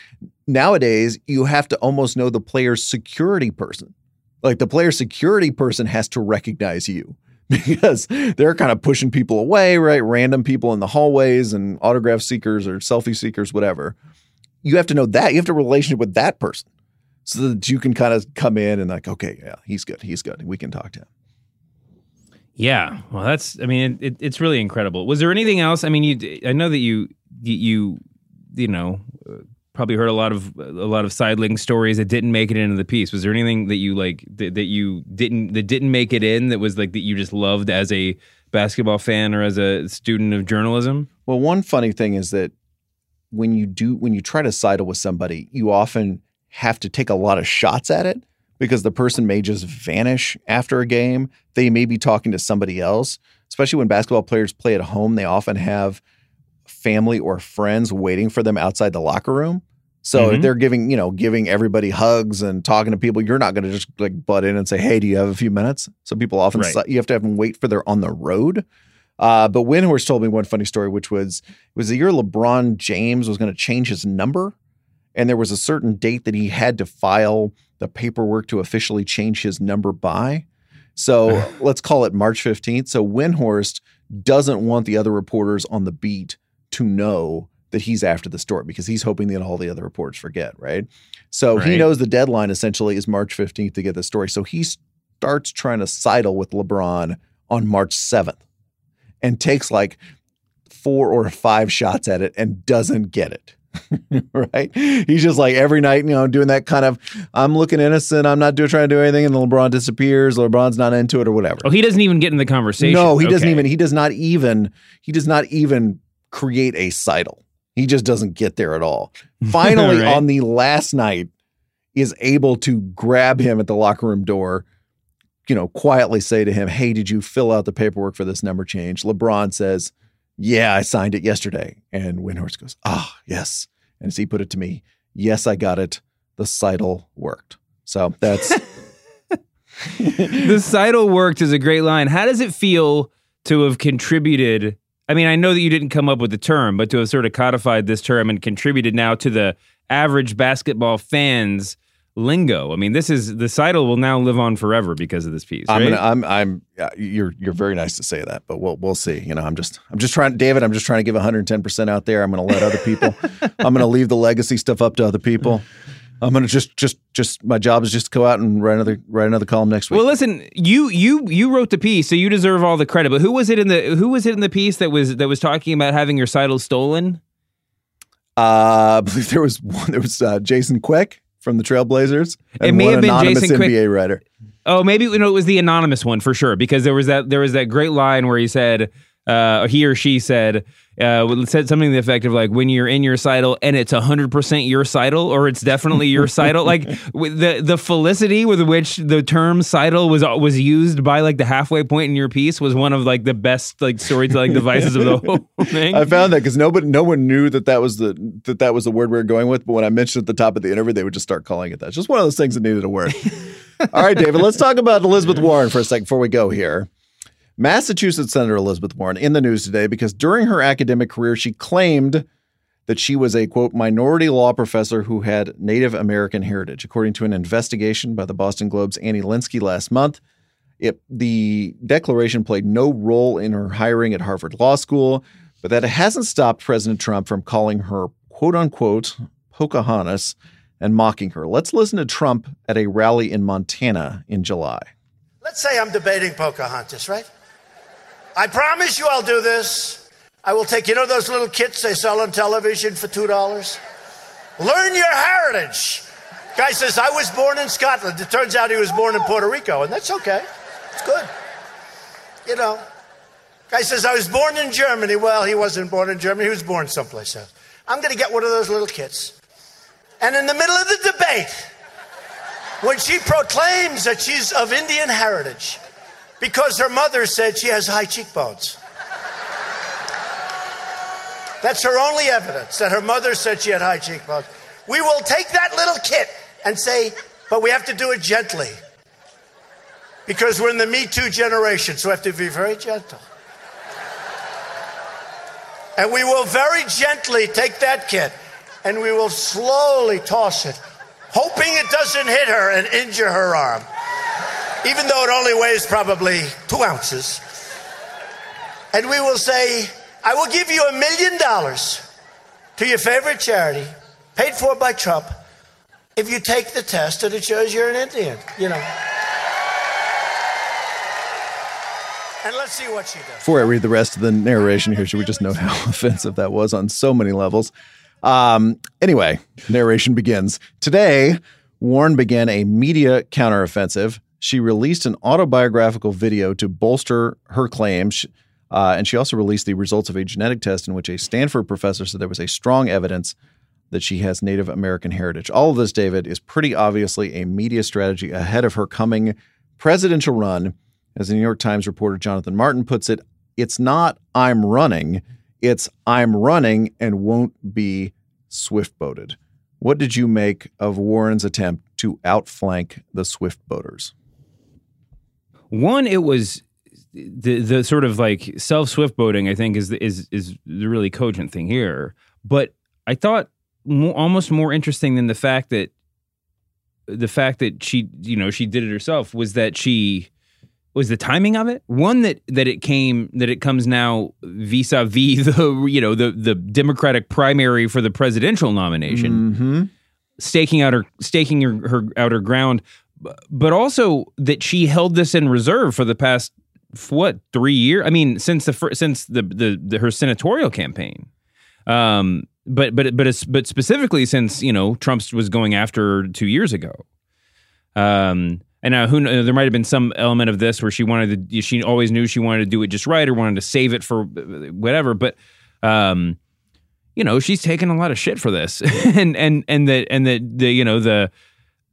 nowadays you have to almost know the player's security person. Like the player security person has to recognize you (laughs) because they're kind of pushing people away, right? Random people in the hallways and autograph seekers or selfie seekers, whatever. You have to know that. You have to relationship with that person so that you can kind of come in and like, okay, yeah, he's good. He's good. We can talk to him. Yeah, well, that's. I mean, it, it's really incredible. Was there anything else? I mean, you. I know that you, you, you, know, uh, probably heard a lot of a lot of sidling stories that didn't make it into the piece. Was there anything that you like that, that you didn't that didn't make it in that was like that you just loved as a basketball fan or as a student of journalism? Well, one funny thing is that when you do when you try to sidle with somebody, you often have to take a lot of shots at it because the person may just vanish after a game. They may be talking to somebody else. Especially when basketball players play at home, they often have family or friends waiting for them outside the locker room. So Mhm. they're giving, you know, giving everybody hugs and talking to people, you're not going to just like butt in and say, "Hey, do you have a few minutes?" So people often Right. si- you have to have them wait for their on the road. Uh, but Windhorst told me one funny story, which was it was the year LeBron James was going to change his number, and there was a certain date that he had to file the paperwork to officially change his number by. So (laughs) let's call it March 15th. So Windhorst doesn't want the other reporters on the beat to know that he's after the story because he's hoping that all the other reporters forget, right? So he knows the deadline essentially is March 15th to get the story. So he starts trying to sidle with LeBron on March 7th and takes like four or five shots at it and doesn't get it. (laughs) right? He's just like every night, you know, doing that kind of I'm looking innocent, I'm not doing trying to do anything, and then LeBron disappears, LeBron's not into it or whatever. Oh, he doesn't even get in the conversation. No, he doesn't even he does not even he does not even create a sidle. He just doesn't get there at all. (laughs) Finally, Right. on the last night, is able to grab him at the locker room door, you know, quietly say to him, Hey, did you fill out the paperwork for this number change? LeBron says, Yeah, I signed it yesterday. And Windhorst goes, Ah, yes. And as he put it to me, Yes, I got it. The sidle worked. So that's (laughs) the sidle worked is a great line. How does it feel to have contributed? I mean, I know that you didn't come up with the term, but to have sort of codified this term and contributed now to the average basketball fans lingo. I mean, this is the sidle will now live on forever because of this piece. I'm gonna, I'm I'm uh, you're you're very nice to say that, but we'll we'll see. You know, I'm just I'm just trying, David. I'm just trying to give 110 percent out there. I'm going to let other people. (laughs) I'm going to leave the legacy stuff up to other people. I'm going to just just just my job is just to go out and write another write another column next week. Well, listen, you you you wrote the piece, so you deserve all the credit. But who was it in the who was it in the piece that was that was talking about having your sidle stolen? uh, I believe there was one. There was uh, Jason Quick from the Trailblazers. It may have been anonymous Jason Quick. NBA writer. Oh, maybe you know, it was the anonymous one for sure because there was that there was that great line where he said, uh, he or she said, uh, said something to the effect of like, when you're in your sidle and it's hundred percent your sidle or it's definitely your sidle. Like (laughs) the the felicity with which the term sidle was was used by like the halfway point in your piece was one of like the best like storytelling devices of the whole (laughs) thing. I found that because nobody, no one knew that that was the that that was the word we were going with. But when I mentioned at the top of the interview, they would just start calling it that. It's just one of those things that needed a word. (laughs) All right, David, let's talk about Elizabeth Warren for a second before we go here. Massachusetts Senator Elizabeth Warren in the news today because during her academic career, she claimed that she was a quote minority law professor who had Native American heritage, according to an investigation by the Boston Globe's Annie Linskey last month. It, the declaration played no role in her hiring at Harvard Law School, but that hasn't stopped President Trump from calling her quote unquote Pocahontas and mocking her. Let's listen to Trump at a rally in Montana in July. Let's say I'm debating Pocahontas, right? I promise you I'll do this. I will take, you know, those little kits they sell on television for $2? Learn your heritage. Guy says, I was born in Scotland. It turns out he was born in Puerto Rico, and that's okay. It's good. You know. Guy says, I was born in Germany. Well, he wasn't born in Germany, he was born someplace else. I'm going to get one of those little kits. And in the middle of the debate, when she proclaims that she's of Indian heritage because her mother said she has high cheekbones. That's her only evidence that her mother said she had high cheekbones. We will take that little kit and say, but we have to do it gently. Because we're in the Me Too generation, so we have to be very gentle. And we will very gently take that kit and we will slowly toss it, hoping it doesn't hit her and injure her arm, even though it only weighs probably two ounces. And we will say, I will give you a million dollars to your favorite charity, paid for by Trump, if you take the test and it shows you're an Indian, you know. And let's see what she does. Before I read the rest of the narration here, should we just note how (laughs) offensive that was on so many levels? Um, anyway, narration begins. Today, Warren began a media counteroffensive. She released an autobiographical video to bolster her claims. Uh, and she also released the results of a genetic test in which a Stanford professor said there was a strong evidence that she has Native American heritage. All of this, David, is pretty obviously a media strategy ahead of her coming presidential run. As the New York Times reporter Jonathan Martin puts it, it's not I'm running, it's I'm running and won't be swift boated. What did you make of Warren's attempt to outflank the swift boaters? One, it was the the sort of like self swift boating. I think is is is the really cogent thing here. But I thought more, almost more interesting than the fact that the fact that she you know she did it herself was that she was the timing of it one that that it came that it comes now vis-a-vis (laughs) the you know the the democratic primary for the presidential nomination Mm-hmm. staking out her staking her, her out her ground but also that she held this in reserve for the past what 3 years i mean since the since the, the the her senatorial campaign um but but but but specifically since you know Trump was going after 2 years ago um and now, who there might have been some element of this where she wanted to. She always knew she wanted to do it just right, or wanted to save it for uh, whatever. But, um, you know, she's taken a lot of shit for this, (laughs) and and and the and the the you know the.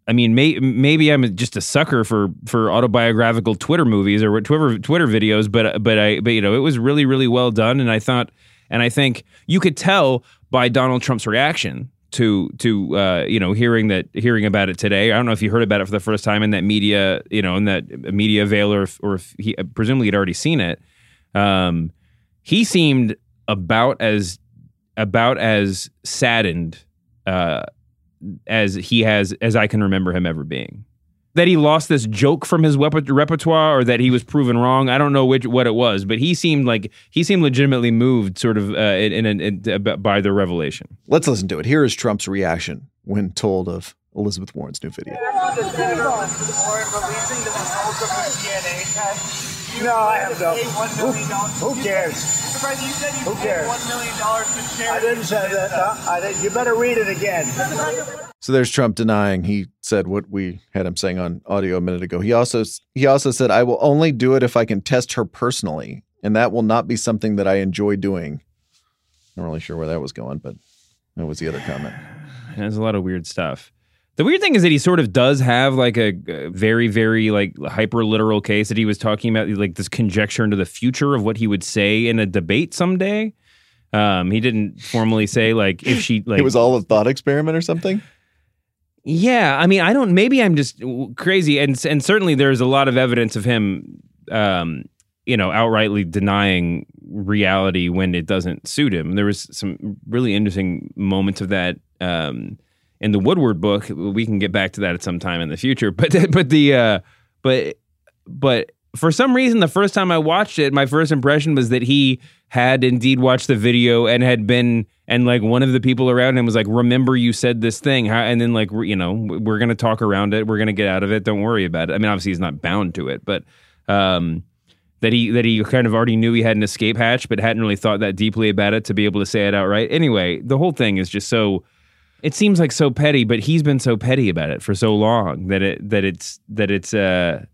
I mean, may, maybe I'm just a sucker for for autobiographical Twitter movies or Twitter Twitter videos, but but I but you know it was really really well done, and I thought, and I think you could tell by Donald Trump's reaction to to uh, you know hearing that hearing about it today. I don't know if you heard about it for the first time in that media you know in that media veil or if, or if he presumably had already seen it. Um, he seemed about as about as saddened uh, as he has as I can remember him ever being. That he lost this joke from his wepa- repertoire, or that he was proven wrong. I don't know which what it was, but he seemed like he seemed legitimately moved, sort of uh, in, in, in, by the revelation. Let's listen to it. Here is Trump's reaction when told of Elizabeth Warren's new video. No, I have no. Who, who cares? Surprised you said you Who cares? I didn't say that. Uh, I didn't, you better read it again. So there's Trump denying he said what we had him saying on audio a minute ago. He also he also said, "I will only do it if I can test her personally, and that will not be something that I enjoy doing." Not really sure where that was going, but that was the other comment. There's a lot of weird stuff. The weird thing is that he sort of does have like a, a very, very like hyper literal case that he was talking about, like this conjecture into the future of what he would say in a debate someday. Um, he didn't formally say like if she (laughs) like it was all a thought experiment or something. Yeah, I mean, I don't. Maybe I'm just crazy, and and certainly there's a lot of evidence of him, um, you know, outrightly denying reality when it doesn't suit him. There was some really interesting moments of that um, in the Woodward book. We can get back to that at some time in the future, (laughs) but but the uh, but but for some reason, the first time I watched it, my first impression was that he had indeed watched the video and had been and like one of the people around him was like, "Remember, you said this thing," and then like you know, we're gonna talk around it, we're gonna get out of it. Don't worry about it. I mean, obviously, he's not bound to it, but um, that he that he kind of already knew he had an escape hatch, but hadn't really thought that deeply about it to be able to say it outright. Anyway, the whole thing is just so. It seems like so petty, but he's been so petty about it for so long that it that it's that it's uh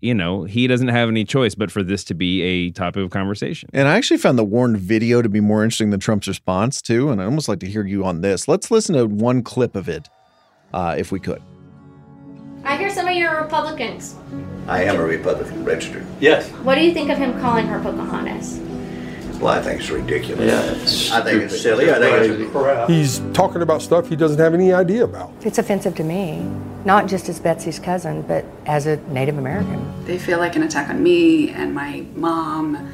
you know, he doesn't have any choice but for this to be a topic of conversation. And I actually found the Warren video to be more interesting than Trump's response too. And I almost like to hear you on this. Let's listen to one clip of it, uh, if we could. I hear some of you are Republicans. I am a Republican registered. Yes. What do you think of him calling her Pocahontas? Well, I think it's ridiculous. Yeah, it's I think it's silly. I think it's crap. He's talking about stuff he doesn't have any idea about. It's offensive to me, not just as Betsy's cousin, but as a Native American. They feel like an attack on me and my mom,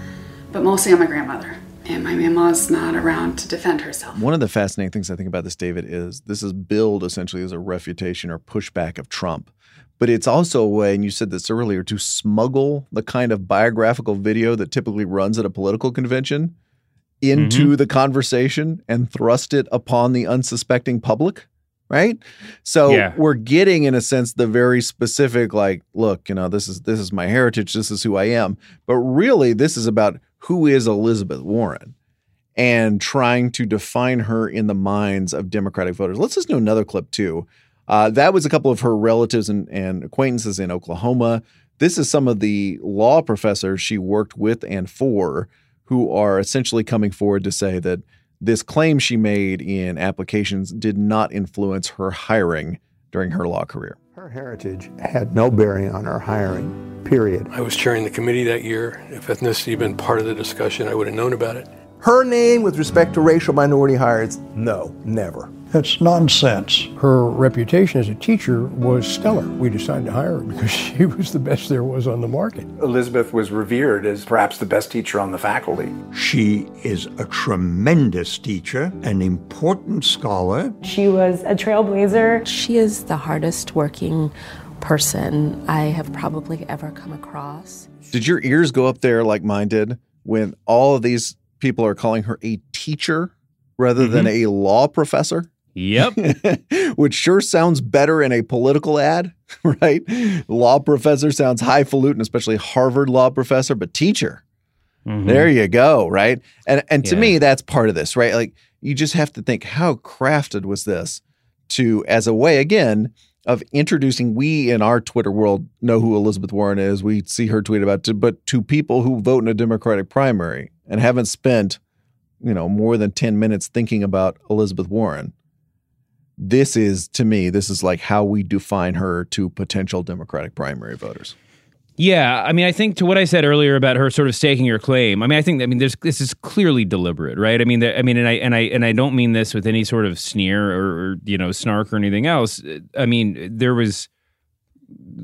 but mostly on my grandmother. And my mama's not around to defend herself. One of the fascinating things I think about this, David, is this is billed essentially as a refutation or pushback of Trump. But it's also a way, and you said this earlier, to smuggle the kind of biographical video that typically runs at a political convention into mm-hmm. the conversation and thrust it upon the unsuspecting public. Right. So Yeah. we're getting, in a sense, the very specific, like, look, you know, this is this is my heritage, this is who I am. But really, this is about who is Elizabeth Warren and trying to define her in the minds of Democratic voters. Let's just do another clip too. Uh, that was a couple of her relatives and, and acquaintances in Oklahoma. This is some of the law professors she worked with and for who are essentially coming forward to say that this claim she made in applications did not influence her hiring during her law career. Her heritage had no bearing on her hiring, period. I was chairing the committee that year. If ethnicity had been part of the discussion, I would have known about it. Her name with respect to racial minority hires, no, never. That's nonsense. Her reputation as a teacher was stellar. We decided to hire her because (laughs) she was the best there was on the market. Elizabeth was revered as perhaps the best teacher on the faculty. She is a tremendous teacher, an important scholar. She was a trailblazer. She is the hardest working person I have probably ever come across. Did your ears go up there like mine did when all of these people are calling her a teacher rather than mm-hmm. a law professor? Yep. (laughs) Which sure sounds better in a political ad, (laughs) right? Law professor sounds highfalutin, especially Harvard law professor, but teacher. Mm-hmm. There you go, right? And and to Yeah. me, that's part of this, right? Like you just have to think how crafted was this to as a way again of introducing we in our Twitter world know who Elizabeth Warren is. We see her tweet about it, but to people who vote in a Democratic primary and haven't spent, you know, more than 10 minutes thinking about Elizabeth Warren. This is to me, this is like how we define her to potential Democratic primary voters. Yeah, I mean, I think to what I said earlier about her sort of staking her claim. I mean, I think I mean, there's this is clearly deliberate, right? I mean, there, I mean, and I and I and I don't mean this with any sort of sneer or, or you know snark or anything else. I mean, there was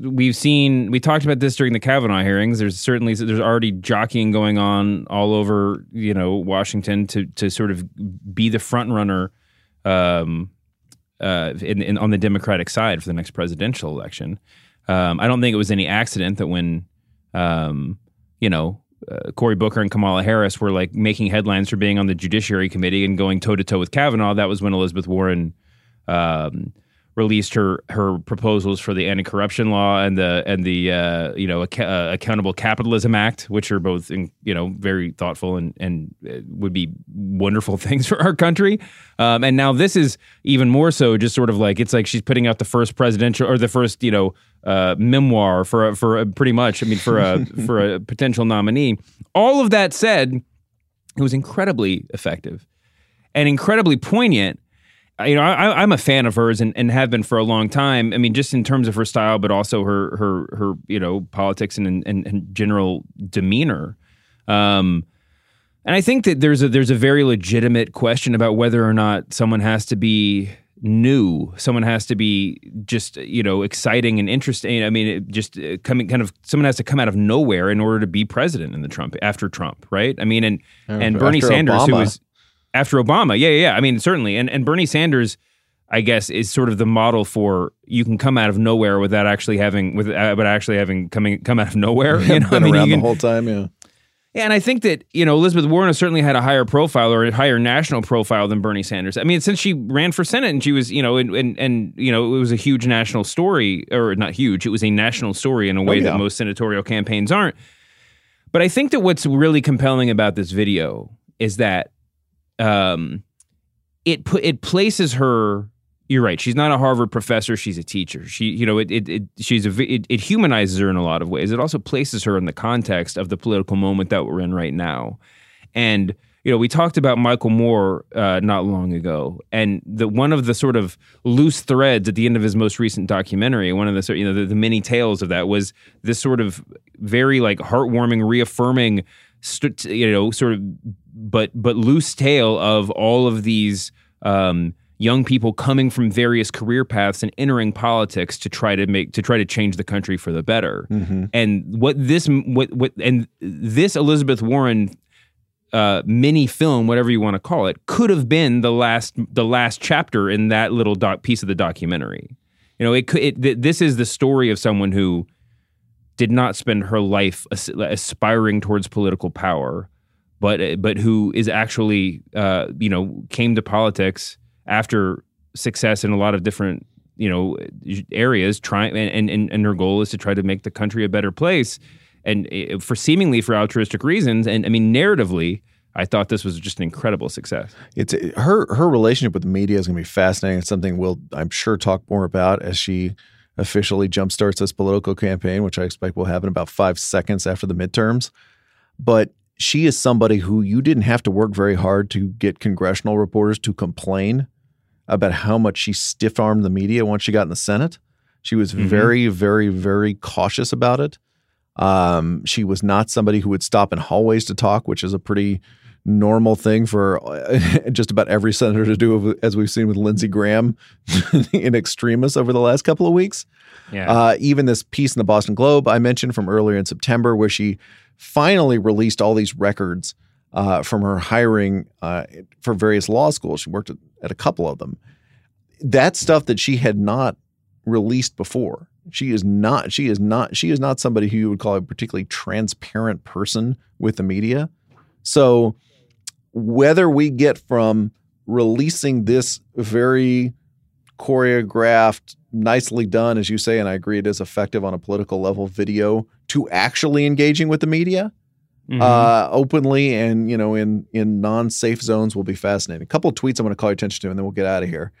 we've seen we talked about this during the Kavanaugh hearings. There's certainly there's already jockeying going on all over you know Washington to to sort of be the front runner. Um, uh, in, in, on the Democratic side for the next presidential election. Um, I don't think it was any accident that when, um, you know, uh, Cory Booker and Kamala Harris were like making headlines for being on the Judiciary Committee and going toe to toe with Kavanaugh. That was when Elizabeth Warren um, released her her proposals for the anti corruption law and the and the uh, you know Ac- uh, Accountable Capitalism Act, which are both in, you know very thoughtful and and uh, would be wonderful (laughs) things for our country. Um, and now this is even more so, just sort of like it's like she's putting out the first presidential or the first you know uh, memoir for a, for a, pretty much. I mean for a (laughs) for a potential nominee. All of that said, it was incredibly effective and incredibly poignant. You know, I, I'm a fan of hers and, and have been for a long time. I mean, just in terms of her style, but also her her her you know politics and and, and general demeanor. Um, and I think that there's a there's a very legitimate question about whether or not someone has to be new, someone has to be just you know exciting and interesting. I mean, it just uh, coming kind of someone has to come out of nowhere in order to be president in the Trump after Trump, right? I mean, and and After Bernie Sanders, who was after Obama, yeah, yeah, yeah. I mean, certainly, and and Bernie Sanders. I guess is sort of the model for you can come out of nowhere without actually having with uh, but actually having coming come out of nowhere. (laughs) You know, Been I mean, around you the whole time, yeah. yeah, and I think that you know Elizabeth Warren has certainly had a higher profile or a higher national profile than Bernie Sanders. I mean, since she ran for Senate and she was, you know, and and, and you know, it was a huge national story, or not huge. It was a national story in a way yeah. that most senatorial campaigns aren't. But I think that what's really compelling about this video is that um, it put it places her. You're right. She's not a Harvard professor. She's a teacher. She, you know, it it, it she's a it, it humanizes her in a lot of ways. It also places her in the context of the political moment that we're in right now. And you know, we talked about Michael Moore uh, not long ago, and the one of the sort of loose threads at the end of his most recent documentary, one of the you know the, the many tales of that was this sort of very like heartwarming, reaffirming, st- you know, sort of but but loose tale of all of these um, young people coming from various career paths and entering politics to try to make to try to change the country for the better. And what this what what and this Elizabeth Warren uh, mini film, whatever you want to call it, could have been the last the last chapter in that little doc, piece of the documentary. You know, it could. It, th- this is the story of someone who did not spend her life as- aspiring towards political power, but but who is actually uh, you know came to politics after success in a lot of different you know areas. Trying and and and her goal is to try to make the country a better place, and uh, for seemingly for altruistic reasons. And I mean, narratively, I thought this was just an incredible success. It's her her relationship with the media is going to be fascinating. It's something we'll I'm sure talk more about as she officially jumpstarts this political campaign, which I expect will happen about five seconds after the midterms. But she is somebody who you didn't have to work very hard to get congressional reporters to complain about how much she stiff armed the media once she got in the Senate. She was Mhm. very, very, very cautious about it. Um, she was not somebody who would stop in hallways to talk, which is a pretty normal thing for uh, (laughs) just about every senator to do, as we've seen with Lindsey Graham (laughs) in extremis over the last couple of weeks. Yeah. Uh, even this piece in the Boston Globe I mentioned from earlier in September, where she finally released all these records uh, from her hiring uh, for various law schools. She worked at, at a couple of them. That stuff that she had not released before She is not. She is not. She is not somebody who you would call a particularly transparent person with the media. So whether we get from releasing this very choreographed, nicely done, as you say, and I agree it is effective on a political level video, to actually engaging with the media Mhm. uh, openly and you know in in non-safe zones will be fascinating. A couple of tweets I'm going to call your attention to, and then we'll get out of here.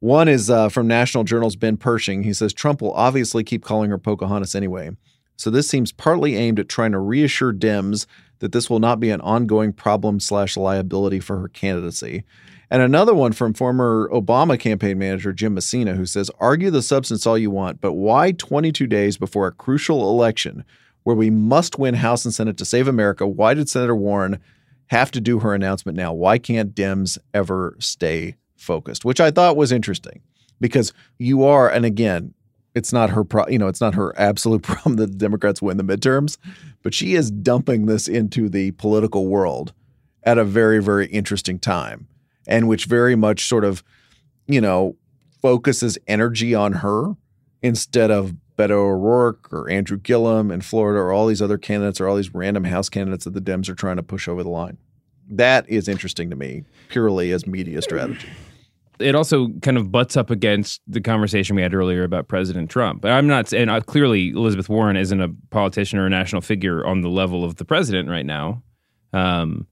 One is uh, from National Journal's Ben Pershing. He says Trump will obviously keep calling her Pocahontas anyway. So this seems partly aimed at trying to reassure Dems that this will not be an ongoing problem slash liability for her candidacy. And another one from former Obama campaign manager Jim Messina, who says, argue the substance all you want, but why 22 days before a crucial election where we must win House and Senate to save America? Why did Senator Warren have to do her announcement now? Why can't Dems ever stay focused? Which I thought was interesting because you are, and again, it's not her pro, you know, it's not her absolute (laughs) problem that the Democrats win the midterms, but she is dumping this into the political world at a very, very interesting time, and which very much sort of, you know, focuses energy on her instead of Beto O'Rourke or Andrew Gillum in Florida or all these other candidates or all these random House candidates that the Dems are trying to push over the line. That is interesting to me, purely as media strategy. It also kind of butts up against the conversation we had earlier about President Trump. I'm not, and uh, clearly Elizabeth Warren isn't a politician or a national figure on the level of the president right now. Um,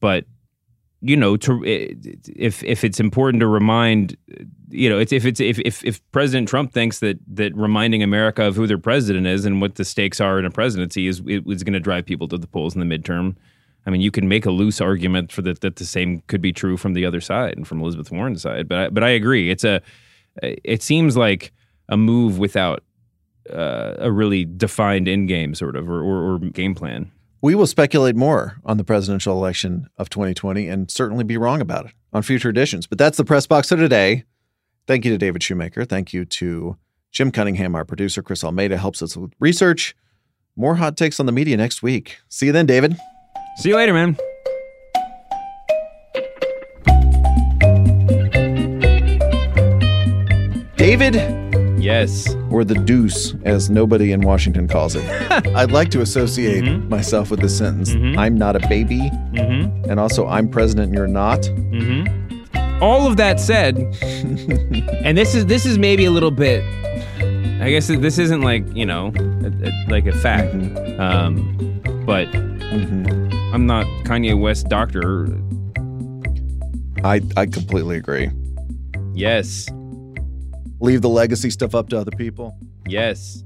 but you know, to if if it's important to remind, you know, it's if it's if if if President Trump thinks that that reminding America of who their president is and what the stakes are in a presidency is is going to drive people to the polls in the midterm. I mean, you can make a loose argument for that that the same could be true from the other side and from Elizabeth Warren's side. But I, but I agree. It's a it seems like a move without uh, a really defined end game, sort of, or, or, or game plan. We will speculate more on the presidential election of 2020 and certainly be wrong about it on future editions. But that's the press box for today. Thank you to David Shoemaker. Thank you to Jim Cunningham, our producer. Chris Almeida helps us with research. More hot takes on the media next week. See you then, David. See you later, man. David? Yes. Or the deuce, as nobody in Washington calls it. (laughs) I'd like to associate Mm-hmm. myself with this sentence I'm not a baby. Mhm. And also, I'm president and you're not. Mm-hmm. All of that said, (laughs) and this is this is maybe a little bit. I guess this isn't like you know, a, a, like a fact, um, but I'm not Kanye West doctor. I, I completely agree. Yes. Leave the legacy stuff up to other people. Yes.